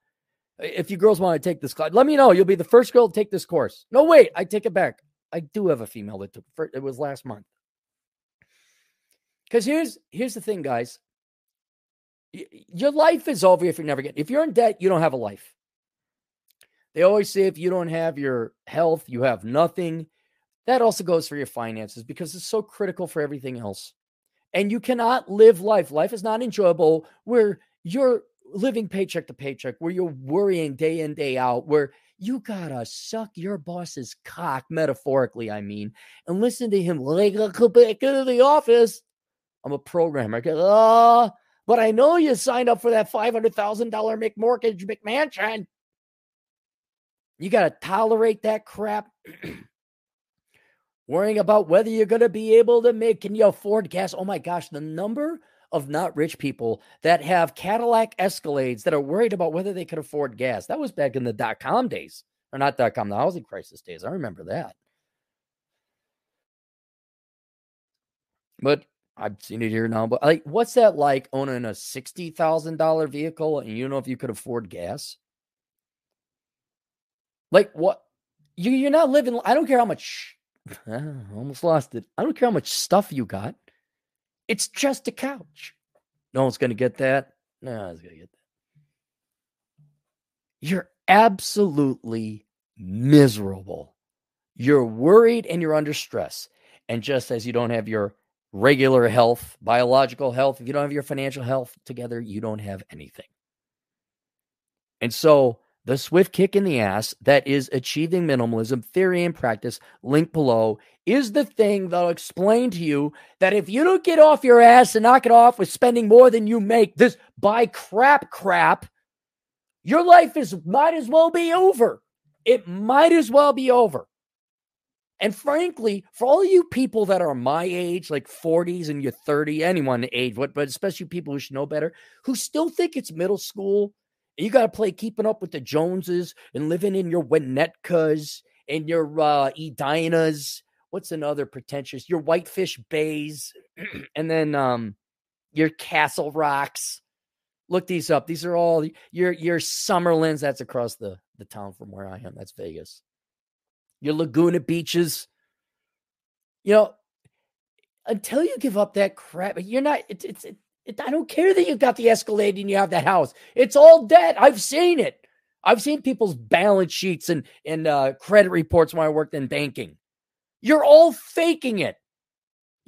If you girls want to take this class, let me know. You'll be the first girl to take this course. No, wait, I take it back. I do have a female that took it was last month. Because here's here's the thing, guys. Your life is over if you're never get. If you're in debt, you don't have a life. They always say if you don't have your health, you have nothing. That also goes for your finances because it's so critical for everything else. And you cannot live life. Life is not enjoyable where you're living paycheck to paycheck, where you're worrying day in, day out, where you gotta suck your boss's cock, metaphorically, I mean, and listen to him like back into the office I'm a programmer. oh, but I know you signed up for that $500,000 McMortgage McMansion. You got to tolerate that crap. Worrying about whether you're going to be able to make, can you afford gas? Oh my gosh, the number of not rich people that have Cadillac Escalades that are worried about whether they could afford gas. That was back in the dot com days, or not dot com, the housing crisis days. I remember that. But I've seen it here now, but like, what's that like owning a sixty thousand dollar vehicle and you don't know if you could afford gas? Like what? You you're not living. I don't care how much. Almost lost it. I don't care how much stuff you got. It's just a couch. No one's gonna get that. No one's gonna get that. You're absolutely miserable. You're worried and you're under stress. And just as you don't have your regular health, biological health, if you don't have your financial health together, you don't have anything. And so, the swift kick in the ass that is achieving minimalism theory and practice, link below, is the thing that'll explain to you that if you don't get off your ass and knock it off with spending more than you make, this buy crap crap, your life is might as well be over. It might as well be over. And frankly, for all you people that are my age, like 40s and you're 30, anyone age, but especially people who should know better, who still think it's middle school, and you got to play keeping up with the Joneses and living in your Winnetkas and your uh, Edinas. What's another pretentious? Your Whitefish Bays, and then um, your Castle Rocks. Look these up. These are all your your Summerlins. That's across the the town from where I am. That's Vegas your Laguna beaches. You know, until you give up that crap, you're not. It's it's. It, it, I don't care that you've got the Escalade and you have that house. It's all debt. I've seen it. I've seen people's balance sheets and and uh, credit reports when I worked in banking. You're all faking it.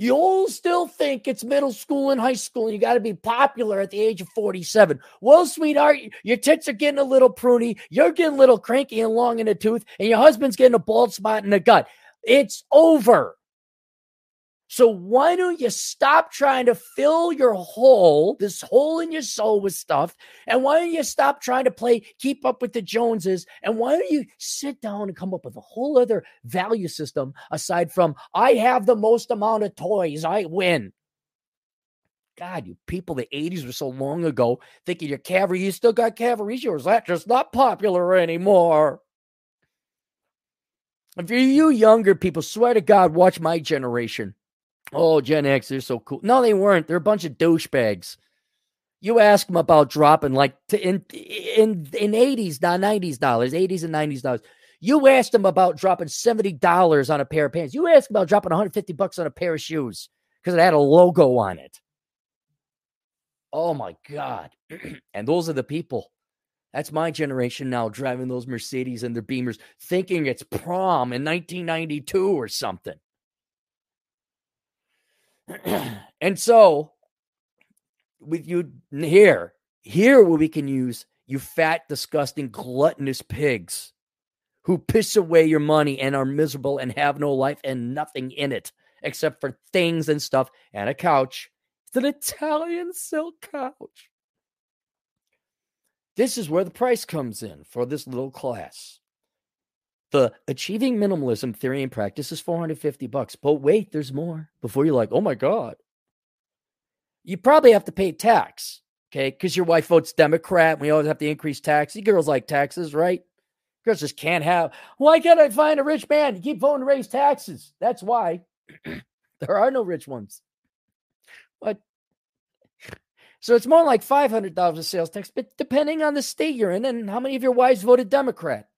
You all still think it's middle school and high school, and you got to be popular at the age of 47. Well, sweetheart, your tits are getting a little pruny, you're getting a little cranky and long in the tooth, and your husband's getting a bald spot in the gut. It's over. So why don't you stop trying to fill your hole, this hole in your soul with stuff? And why don't you stop trying to play keep up with the Joneses? And why don't you sit down and come up with a whole other value system aside from I have the most amount of toys, I win. God, you people, the 80s were so long ago thinking your cavalry, you still got cavalry yours. That's just not popular anymore. If you're you younger people, swear to God, watch my generation Oh, Gen X, they're so cool. No, they weren't. They're a bunch of douchebags. You ask them about dropping like to, in in in eighties, not nineties dollars, eighties and nineties dollars. You ask them about dropping seventy dollars on a pair of pants. You ask about dropping one hundred fifty bucks on a pair of shoes because it had a logo on it. Oh my god! and those are the people. That's my generation now driving those Mercedes and their Beamers, thinking it's prom in 1992 or something. and so, with you here, here where we can use you fat, disgusting, gluttonous pigs who piss away your money and are miserable and have no life and nothing in it except for things and stuff and a couch. It's an Italian silk couch. This is where the price comes in for this little class. The achieving minimalism theory and practice is 450 bucks. But wait, there's more. Before you're like, oh my God. You probably have to pay tax, okay? Because your wife votes Democrat. We always have to increase tax. You girls like taxes, right? Girls just can't have. Why can't I find a rich man? You keep voting to raise taxes. That's why. there are no rich ones. But so it's more like $500 sales tax, but depending on the state you're in and how many of your wives voted Democrat.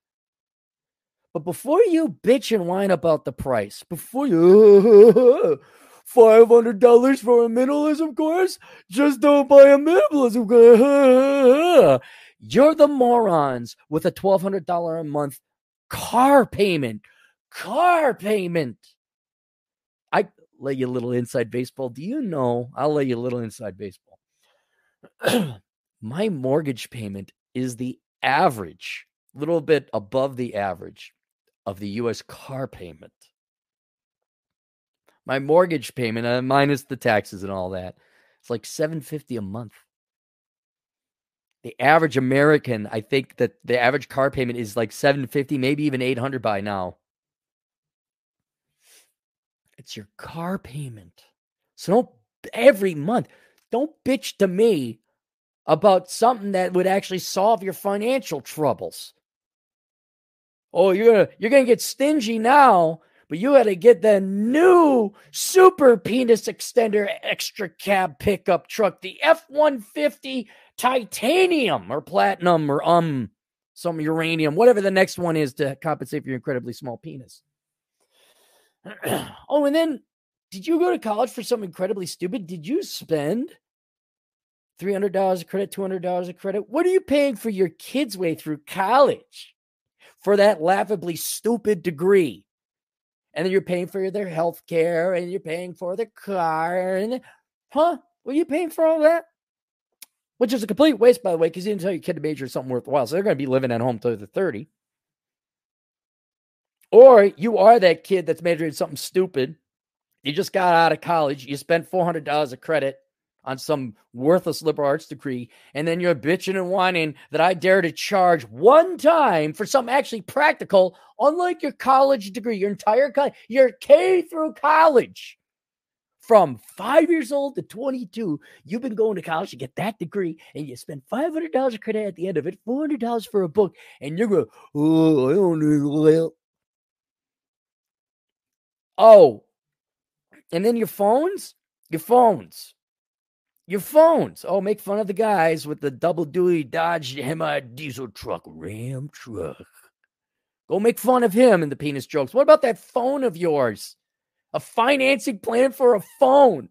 But before you bitch and whine about the price, before you five hundred dollars for a minimalism course, just don't buy a minimalism course. You're the morons with a twelve hundred dollar a month car payment. Car payment. I lay you a little inside baseball. Do you know? I'll lay you a little inside baseball. My mortgage payment is the average, a little bit above the average of the US car payment. My mortgage payment, uh, minus the taxes and all that, it's like 750 a month. The average American, I think that the average car payment is like 750, maybe even 800 by now. It's your car payment. So don't every month, don't bitch to me about something that would actually solve your financial troubles. Oh, you're gonna you're gonna get stingy now, but you had to get the new super penis extender extra cab pickup truck, the F one fifty titanium or platinum or um some uranium, whatever the next one is to compensate for your incredibly small penis. oh, and then did you go to college for something incredibly stupid? Did you spend $300 a credit, $200 a credit? What are you paying for your kids' way through college? For that laughably stupid degree. And then you're paying for their health care and you're paying for their car. And huh? Were you paying for all that? Which is a complete waste, by the way, because you didn't tell your kid to major in something worthwhile. So they're going to be living at home till they're 30. Or you are that kid that's majoring in something stupid. You just got out of college. You spent $400 of credit on some worthless liberal arts degree, and then you're bitching and whining that I dare to charge one time for something actually practical, unlike your college degree, your entire college, your K through college. From five years old to 22, you've been going to college to get that degree, and you spend $500 of credit at the end of it, $400 for a book, and you're going, oh, I don't need help. Oh, and then your phones, your phones your phones. Oh, make fun of the guys with the double duty Dodge Hammer diesel truck, Ram truck. Go make fun of him and the penis jokes. What about that phone of yours? A financing plan for a phone.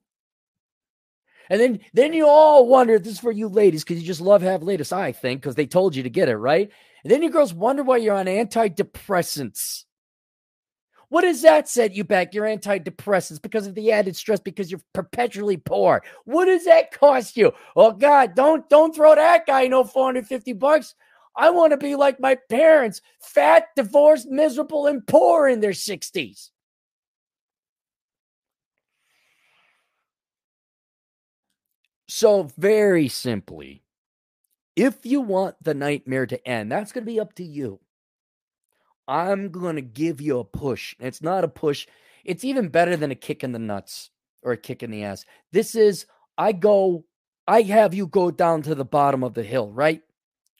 And then, then you all wonder, this is for you ladies, because you just love have latest, I think, because they told you to get it, right? And then you girls wonder why you're on antidepressants. What does that set you back? Your antidepressants because of the added stress because you're perpetually poor. What does that cost you? Oh God, don't don't throw that guy no 450 bucks. I want to be like my parents, fat, divorced, miserable, and poor in their 60s. So, very simply, if you want the nightmare to end, that's going to be up to you. I'm going to give you a push. It's not a push, it's even better than a kick in the nuts or a kick in the ass. This is, I go, I have you go down to the bottom of the hill, right?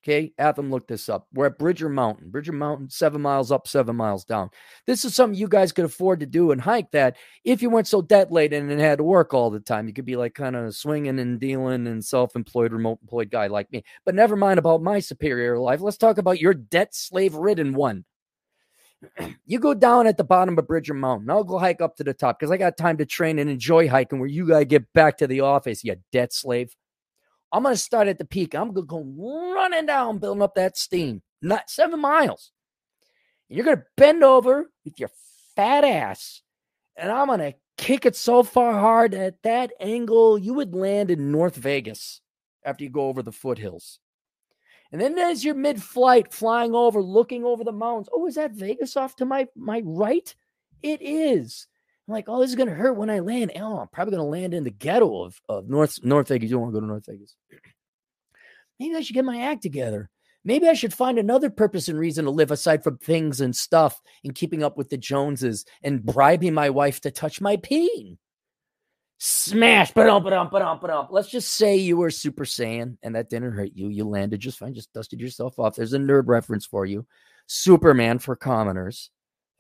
Okay, have them look this up. We're at Bridger Mountain. Bridger Mountain, seven miles up, seven miles down. This is something you guys could afford to do and hike that if you weren't so debt laden and had to work all the time. You could be like kind of swinging and dealing and self employed, remote employed guy like me. But never mind about my superior life. Let's talk about your debt slave ridden one. you go down at the bottom of Bridger Mountain. I'll go hike up to the top because I got time to train and enjoy hiking where you got to get back to the office, you debt slave. I'm going to start at the peak. I'm going to go running down, building up that steam. Not seven miles. And you're going to bend over with your fat ass. And I'm going to kick it so far hard at that angle, you would land in North Vegas after you go over the foothills. And then as you're mid-flight, flying over, looking over the mountains. Oh, is that Vegas off to my my right? It is. I'm like, oh, this is gonna hurt when I land. Oh, I'm probably gonna land in the ghetto of, of North North Vegas. You don't want to go to North Vegas. Maybe I should get my act together. Maybe I should find another purpose and reason to live aside from things and stuff and keeping up with the Joneses and bribing my wife to touch my peen. Smash, but. Let's just say you were Super Saiyan and that didn't hurt you. You landed just fine, just dusted yourself off. There's a nerd reference for you. Superman for commoners.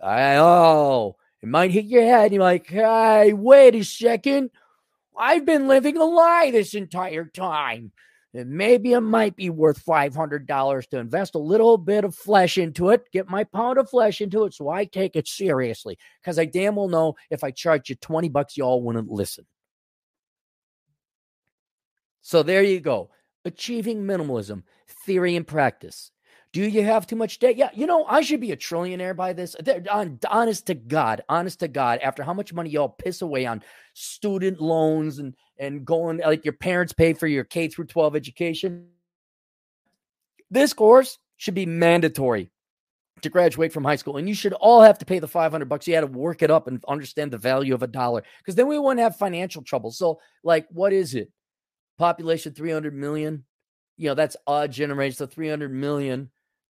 I oh, it might hit your head. You're like, hey, wait a second. I've been living a lie this entire time. And maybe it might be worth $500 to invest a little bit of flesh into it, get my pound of flesh into it so I take it seriously. Because I damn well know if I charge you 20 bucks, y'all wouldn't listen. So there you go. Achieving minimalism, theory and practice. Do you have too much debt? Yeah, you know, I should be a trillionaire by this. On, honest to God, honest to God, after how much money y'all piss away on student loans and and going like your parents pay for your K through 12 education. This course should be mandatory to graduate from high school. And you should all have to pay the 500 bucks. You had to work it up and understand the value of a dollar because then we wouldn't have financial trouble. So, like, what is it? Population 300 million. You know, that's odd generation. So 300 million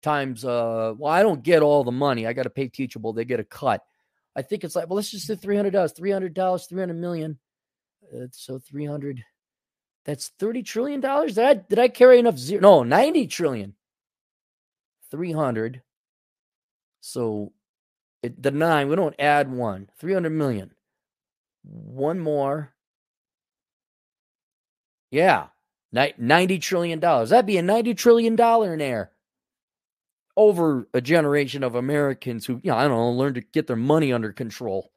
times uh well i don't get all the money i got to pay teachable they get a cut i think it's like well let's just do $300 $300 300 million uh, so 300 that's 30 trillion dollars? Did i did i carry enough zero no 90 trillion. 300 so it, the nine we don't add one 300 million. One more. Yeah 90 trillion dollars. That'd be a 90 trillion dollar in air. Over a generation of Americans who, you know, I don't know, learn to get their money under control.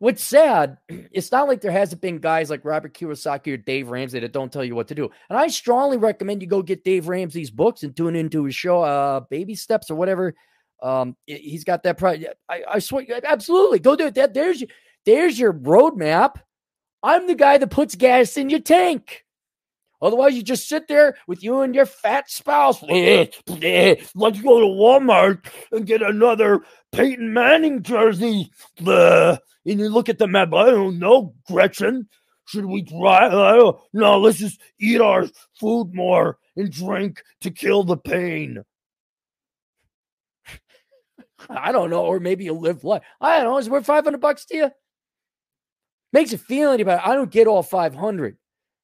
What's sad, it's not like there hasn't been guys like Robert Kiyosaki or Dave Ramsey that don't tell you what to do. And I strongly recommend you go get Dave Ramsey's books and tune into his show, uh, Baby Steps or whatever. Um, he's got that. Pro- I, I swear, absolutely, go do it. That there's there's your roadmap. I'm the guy that puts gas in your tank. Otherwise, you just sit there with you and your fat spouse. Let's go to Walmart and get another Peyton Manning jersey. And you look at the map. I don't know, Gretchen. Should we try? No, let's just eat our food more and drink to kill the pain. I don't know, or maybe you live life. I don't know. Is it worth five hundred bucks to you? Makes you feel any better. I don't get all five hundred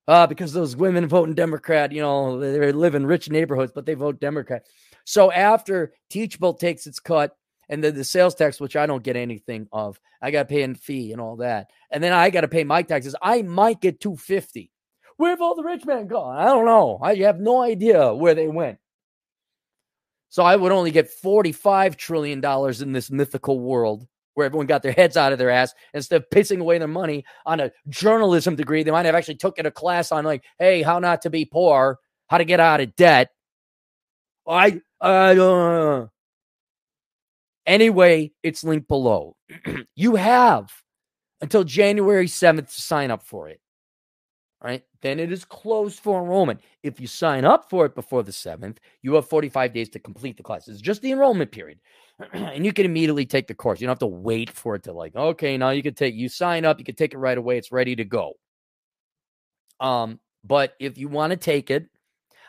uh, because those women voting Democrat, you know, they live in rich neighborhoods, but they vote Democrat. So after Teachable takes its cut, and then the sales tax, which I don't get anything of, I got to pay a fee and all that, and then I got to pay my taxes. I might get two fifty. Where have all the rich men gone? I don't know. I have no idea where they went. So I would only get forty-five trillion dollars in this mythical world where everyone got their heads out of their ass instead of pissing away their money on a journalism degree. They might have actually taken a class on like, hey, how not to be poor, how to get out of debt. I, I, uh, Anyway, it's linked below. you have until January 7th to sign up for it. Right? Then it is closed for enrollment. If you sign up for it before the 7th, you have 45 days to complete the class. It's just the enrollment period. and you can immediately take the course. You don't have to wait for it to like, okay, now you can take you sign up, you can take it right away. It's ready to go. Um, but if you want to take it,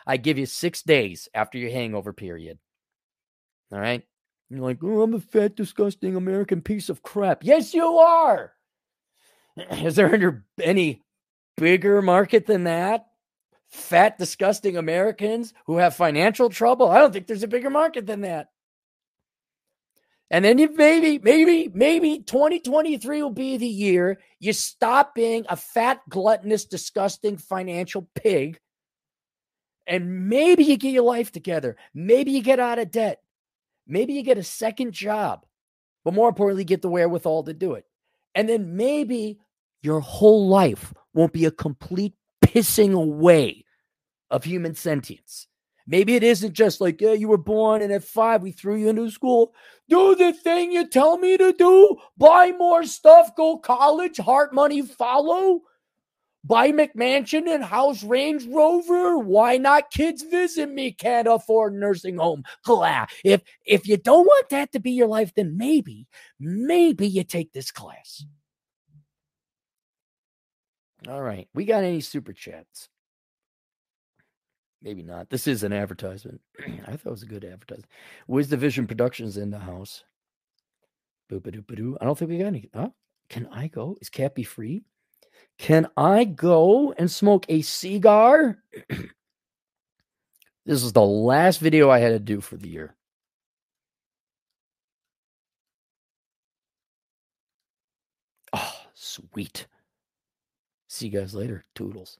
I give you six days after your hangover period. All right. You're like, oh, I'm a fat, disgusting American piece of crap. Yes, you are. Is there any bigger market than that? Fat, disgusting Americans who have financial trouble? I don't think there's a bigger market than that. And then you maybe, maybe, maybe 2023 will be the year you stop being a fat, gluttonous, disgusting financial pig. And maybe you get your life together. Maybe you get out of debt. Maybe you get a second job. But more importantly, get the wherewithal to do it. And then maybe your whole life won't be a complete pissing away of human sentience. Maybe it isn't just like, yeah, you were born and at five we threw you into school. Do the thing you tell me to do. Buy more stuff. Go college. Heart money follow. Buy McMansion and house Range Rover. Why not kids visit me? Can't afford nursing home. If if you don't want that to be your life, then maybe, maybe you take this class. All right. We got any super chats? Maybe not. This is an advertisement. I thought it was a good advertisement. Where's the Vision Productions in the house? Boop a doop a doo. I don't think we got any. Huh? Can I go? Is Cappy free? Can I go and smoke a cigar? this is the last video I had to do for the year. Oh, sweet. See you guys later. Toodles.